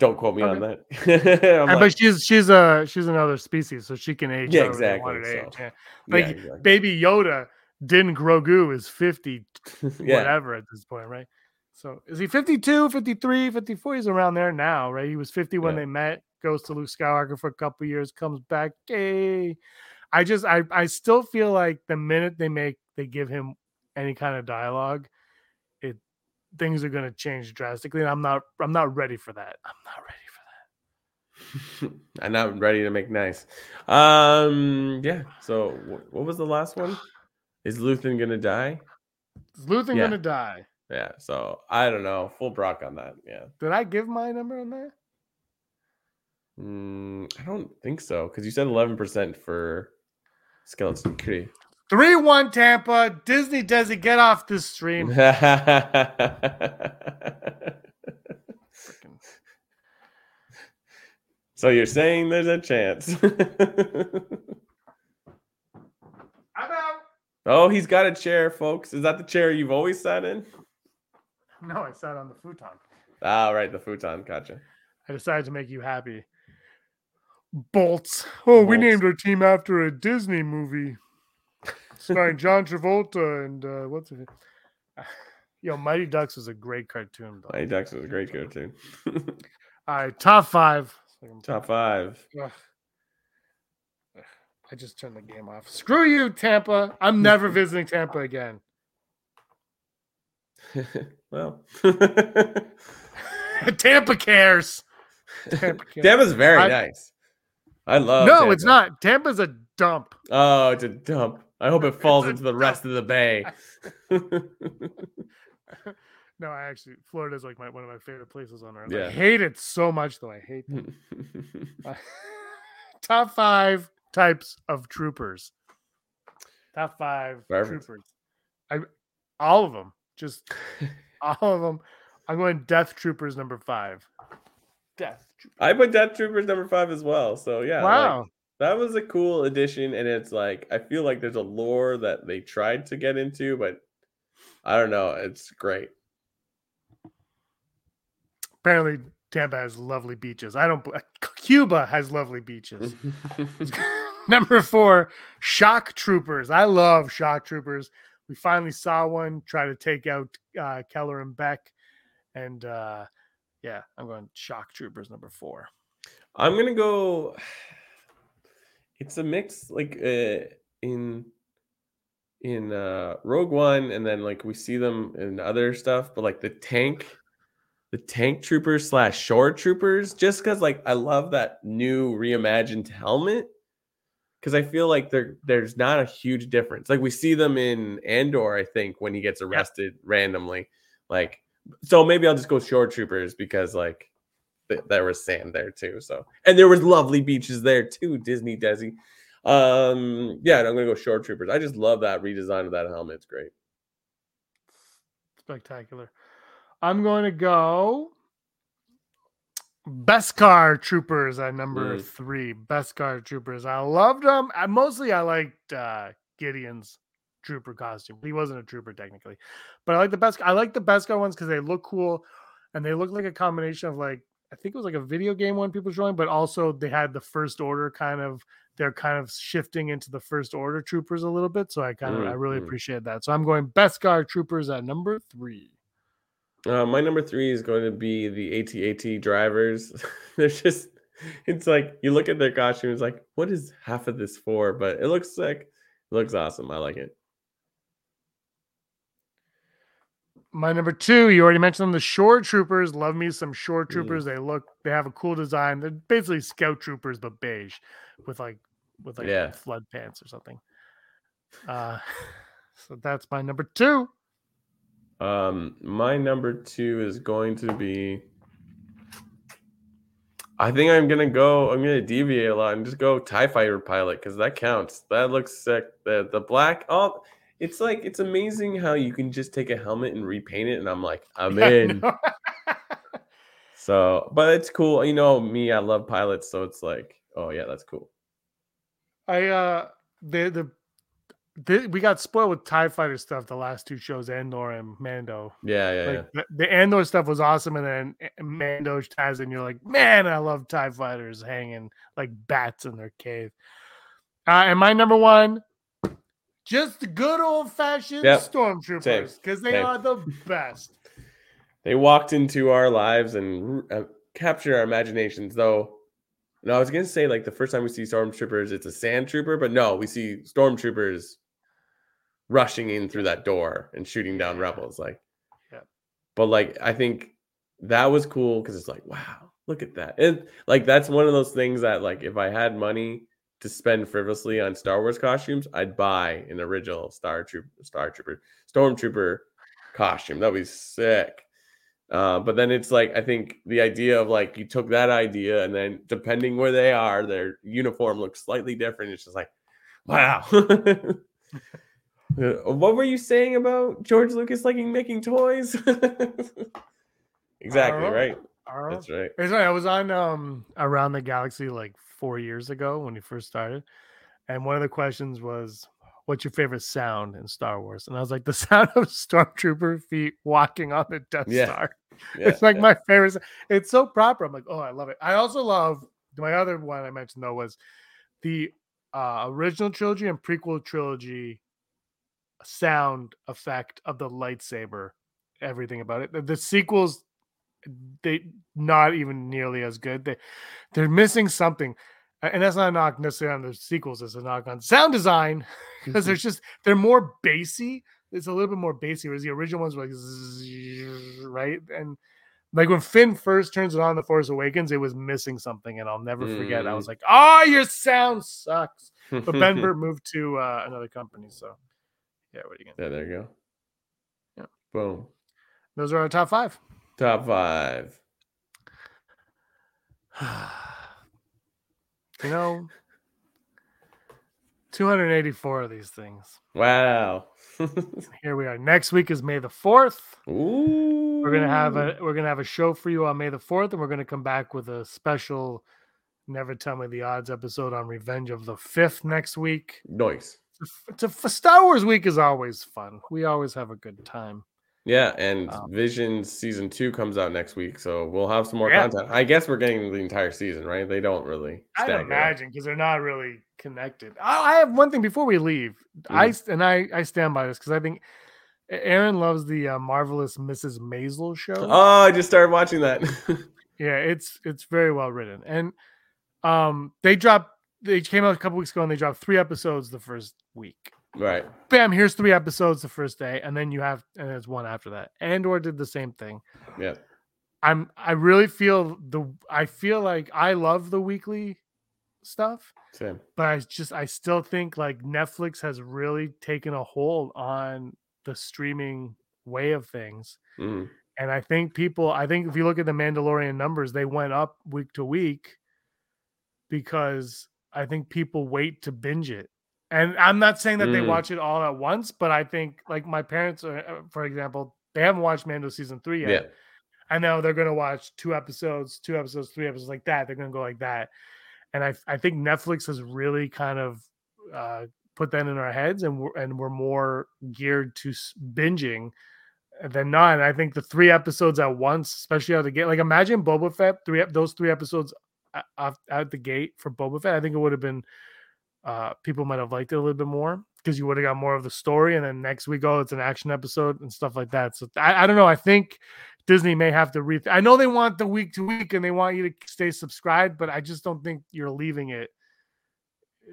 Don't quote me on that. Like, but she's she's a she's another species, so she can age. Yeah, exactly, so- age, yeah. yeah, like, exactly. Baby Yoda didn't Grogu is 50 yeah. whatever at this point, right? So is he 52, 53, 54? He's around there now, right? He was 50 when Yeah. they met, goes to Luke Skywalker for a couple years, comes back. Hey, I just I I still feel like the minute they make they give him any kind of dialogue, things are gonna change drastically. And I'm not I'm not ready for that. I'm not ready for that. I'm not ready to make nice. Um, yeah. So wh- what was the last one? Is Luthen gonna die? Is Luthen Yeah. gonna die? Yeah. So I don't know. Full Brock on that. Yeah. Did I give my number on that? Mm, I don't think so because you said eleven percent for Skeleton Crew. 3 1 Tampa. Disney Desi, get off this stream. So you're saying there's a chance? I'm out. oh, he's got a chair, folks. Is that the chair you've always sat in? No, I sat on the futon. Ah, right, the futon. Gotcha. I decided to make you happy. Bolts. Oh, we named our team after a Disney movie starring John Travolta and uh, what's it? Yo, Mighty Ducks was a great cartoon. Though. Mighty Ducks was a great cartoon. All right, top five. Top five. Ugh. I just turned the game off. Screw you, Tampa. I'm never visiting Tampa again. well, Tampa cares. Tampa cares. Tampa's very I- nice. I love. no, it's Tampa. not. Tampa's a dump. Oh, it's a dump. I hope it falls into the rest of the bay. No, I actually Florida is like my one of my favorite places on earth. Yeah. I hate it so much though. I hate them. Uh, top five types of troopers. Top five Perfect. troopers. I all of them. Just all of them. I'm going Death Troopers number five. Death. Troopers. I put Death Troopers number five as well. So yeah, like, Wow. That was a cool addition, and it's like I feel like there's a lore that they tried to get into, but I don't know. It's great. Apparently, Tampa has lovely beaches. I don't. Cuba has lovely beaches. Number four, shock troopers. I love shock troopers. We finally saw one try to take out uh, Kelleran Beq, and uh, yeah, I'm going shock troopers number four. I'm gonna go. It's a mix, like uh, in in uh, Rogue One, and then like we see them in other stuff, but like the tank, the tank troopers slash shore troopers, just because like I love that new reimagined helmet. Because I feel like there there's not a huge difference. Like we see them in Andor, I think, when he gets arrested randomly. Like, so maybe I'll just go shore troopers because like th- there was sand there too. So and there was lovely beaches there too. Disney Desi. Um, yeah, and I'm gonna go shore troopers. I just love that redesign of that helmet. It's great. Spectacular. I'm going to go Beskar troopers at number Mm. three. Beskar troopers. I loved them. I, mostly I liked uh, Gideon's trooper costume. He wasn't a trooper technically, but I like the best. I like the Beskar ones because they look cool and they look like a combination of like I think it was like a video game one people showing, but also they had the first order kind of. They're kind of shifting into the first order troopers a little bit, so I kind of I really Mhm. appreciate that. So I'm going Beskar troopers at number three. Uh, my number three is going to be the AT-AT drivers. They're just, it's like you look at their costumes, like, what is half of this for? But it looks. It looks awesome. I like it. My number two, you already mentioned them, the shore troopers. Love me some shore Mm. troopers. They look, they have a cool design. They're basically scout troopers, but beige with like with like Yeah. flood pants or something. Uh so that's my number two. Um, my number two is going to be. I think I'm gonna go. I'm gonna deviate a lot and just go Tie Fighter pilot because that counts. That looks sick. The the black. Oh, it's like it's amazing how you can just take a helmet and repaint it, and I'm like, I'm Yeah, in. So, but it's cool. You know me, I love pilots, so it's like, oh yeah, that's cool. I uh the the the, we got spoiled with TIE fighter stuff the last two shows, Andor and Mando. Yeah, yeah, Like the, the Andor stuff was awesome, and then Mando ties, and you're like, man, I love Tie Fighters hanging like bats in their cave. Uh, and my number one, just the good old fashioned Yep. Stormtroopers because they Same. are the best. They walked into our lives and uh, captured our imaginations. Though, no, I was gonna say like the first time we see stormtroopers, it's a sand trooper, but no, we see stormtroopers rushing in through that door and shooting down rebels. Like, Yep. but like I think that was cool because it's like, wow, look at that. And like that's one of those things that like if I had money to spend frivolously on Star Wars costumes, I'd buy an original Star Troop Star Trooper Stormtrooper costume. That'd be sick. Uh, but then it's like I think the idea of like you took that idea and then depending where they are, their uniform looks slightly different. It's just like, wow. Uh, what were you saying about George Lucas liking making toys? exactly right. I don't know. That's right. It's funny, I was on um around the galaxy like four years ago when he first started, and one of the questions was, "What's your favorite sound in Star Wars?" And I was like, "The sound of stormtrooper feet walking on the Death Yeah. Star." Yeah, it's like yeah. my favorite. It's so proper. I'm like, oh, I love it. I also love my other one I mentioned though was the uh, original trilogy and prequel trilogy sound effect of the lightsaber. Everything about it. The, the sequels, they not even nearly as good. They they're missing something. And that's not a knock necessarily on the sequels, it's a knock on sound design because mm-hmm. there's just they're more bassy. It's a little bit more bassy, whereas the original ones were like zzz, right and like when Finn first turns it on the Force Awakens, it was missing something, and I'll never forget. I was mm. like, "Oh, your sound sucks." But Ben Burtt moved to uh, another company, so yeah, what are you gonna? yeah, there you go. Yeah. Boom. Those are our top five. Top five. you know, two hundred eighty-four of these things. Wow. Here we are. Next week is May the fourth. Ooh. We're gonna have a we're gonna have a show for you on May the fourth, and we're gonna come back with a special "Never Tell Me the Odds" episode on Revenge of the Fifth next week. Nice. It's a, it's a Star Wars week is always fun. We always have a good time. Yeah, and Um, Visions season two comes out next week, so we'll have some more Yeah. content. I guess we're getting the entire season, right? They don't really. I'd imagine because they're not really connected. I, I have one thing before we leave. I Mm. s- and I I stand by this because I think Aaron loves the uh, marvelous Mrs. Maisel show. Oh, I just started watching that. Yeah, it's it's very well written, and um, they dropped. They came out a couple weeks ago, and they dropped three episodes the first week. Right. Bam! Here's three episodes the first day, and then you have and there's one after that. Andor did the same thing. Yeah. I'm I really feel the I feel like I love the weekly stuff, Same. but I just I still think like Netflix has really taken a hold on the streaming way of things. Mm. And I think people, I think if you look at the Mandalorian numbers, they went up week to week because I think people wait to binge it. And I'm not saying that they Mm. watch it all at once, but I think like my parents, are, uh, for example, they haven't watched Mando season three yet. Yeah. I know they're going to watch two episodes, two episodes, three episodes like that. They're going to go like that. And I, I think Netflix has really kind of uh, put that in our heads and we're, and we're more geared to binging than not. And I think the three episodes at once, especially out of the gate, like imagine Boba Fett, three those three episodes off out the gate for Boba Fett. I think it would have been uh people might have liked it a little bit more because you would have got more of the story. And then next week, oh, it's an action episode and stuff like that. So I, I don't know. I think Disney may have to re. I know they want the week to week and they want you to stay subscribed, but I just don't think you're leaving it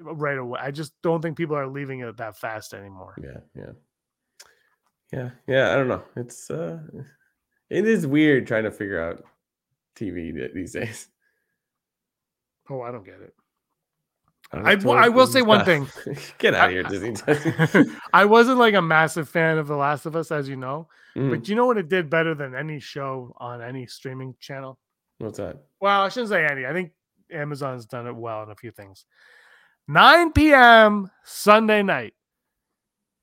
right away. I just don't think people are leaving it that fast anymore. Yeah. Yeah. Yeah. Yeah. I don't know. It's uh it is weird trying to figure out TV these days. Oh, I don't get it. I w- I will say one thing. Get out of here, Disney. I wasn't like a massive fan of The Last of Us, as you know, Mm, but you know what it did better than any show on any streaming channel? What's that? Well, I shouldn't say any. I think Amazon's done it well in a few things. 9 p.m. Sunday night.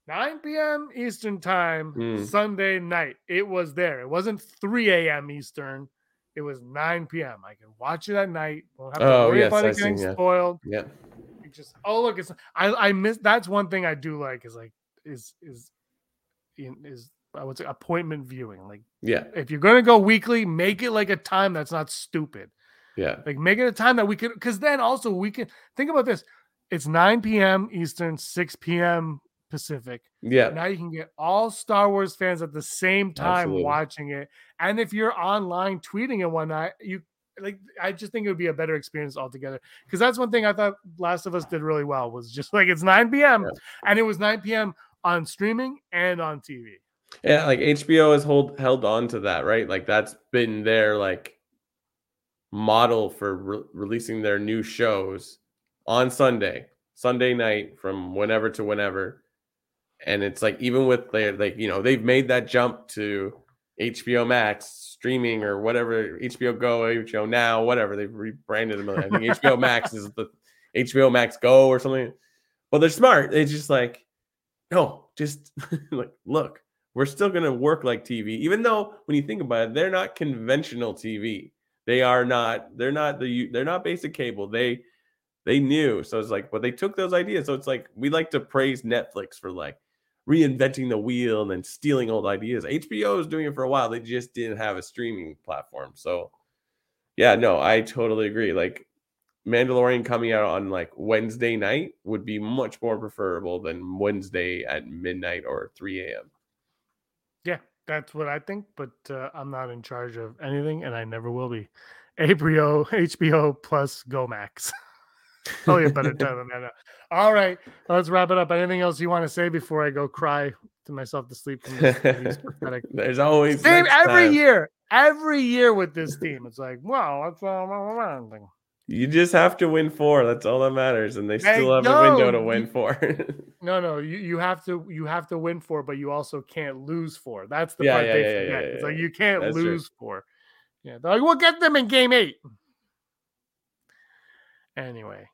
9 p.m. Eastern time, Mm. Sunday night. It was there. It wasn't 3 a.m. Eastern. It was 9 p.m. I can watch it at night. Won't have to Oh, worry yes, about I it see, getting yeah. spoiled. Yeah. Just oh look, it's I I miss that's one thing I do like is like is is in is I would say appointment viewing. Like Yeah. if you're gonna go weekly, make it like a time that's not stupid. Yeah. Like make it a time that we could because then also we can think about this. It's 9 p.m. Eastern, 6 p.m. Pacific. Yeah. Now you can get all Star Wars fans at the same time Absolutely. watching it. And if you're online tweeting and whatnot, you like I just think it would be a better experience altogether. Because that's one thing I thought Last of Us did really well was just like it's 9 p.m. Yeah. and it was 9 p.m. on streaming and on TV. Yeah, like HBO has hold held on to that, right? Like that's been their like model for re- releasing their new shows on Sunday, Sunday night from whenever to whenever. and it's like even with their like you know they've made that jump to HBO Max streaming or whatever HBO Go, HBO Now, whatever they've rebranded them. I think HBO Max is the HBO Max Go or something. But they're smart. They just like no, just like look, we're still gonna work like TV, even though when you think about it, they're not conventional TV. They are not. They're not the. They're not basic cable. They they knew. So it's like, but they took those ideas. So it's like we like to praise Netflix for like reinventing the wheel and then stealing old ideas. HBO is doing it for a while. They just didn't have a streaming platform. So yeah, no, I totally agree. Like Mandalorian coming out on like Wednesday night would be much more preferable than Wednesday at midnight or 3 a.m. Yeah, that's what I think, but uh, I'm not in charge of anything and I never will be. HBO, HBO plus Go Max. oh, you better tell them that. All right, let's wrap it up. Anything else you want to say before I go cry to myself to sleep? From. There's always same every time. year, every year with this team. It's like, well, that's uh, you just have to win four. That's all that matters, and they still have no, a window to win four. no, no, you, you have to you have to win four, but you also can't lose four. That's the yeah, part yeah, they yeah, forget. it's like you can't That's lose true. four. Yeah, they're like, we'll get them in game eight. Anyway,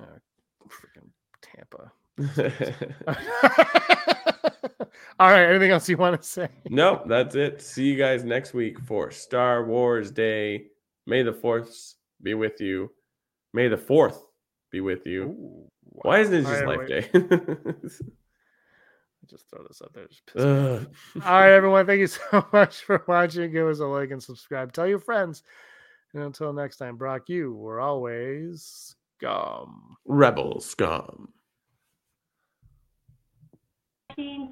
uh, freaking Tampa. All right. Anything else you want to say? Nope. That's it. See you guys next week for Star Wars Day. May the fourth be with you. May the fourth be with you. Ooh, wow. Why isn't it just right, Life wait. Day? just throw this out there. All right, everyone. Thank you so much for watching. Give us a like and subscribe. Tell your friends. And until next time, Brock, you were always scum. Rebel scum.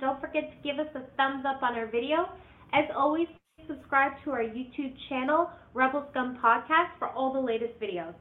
Don't forget to give us a thumbs up on our video. As always, subscribe to our YouTube channel, Rebel Scum Podcast, for all the latest videos.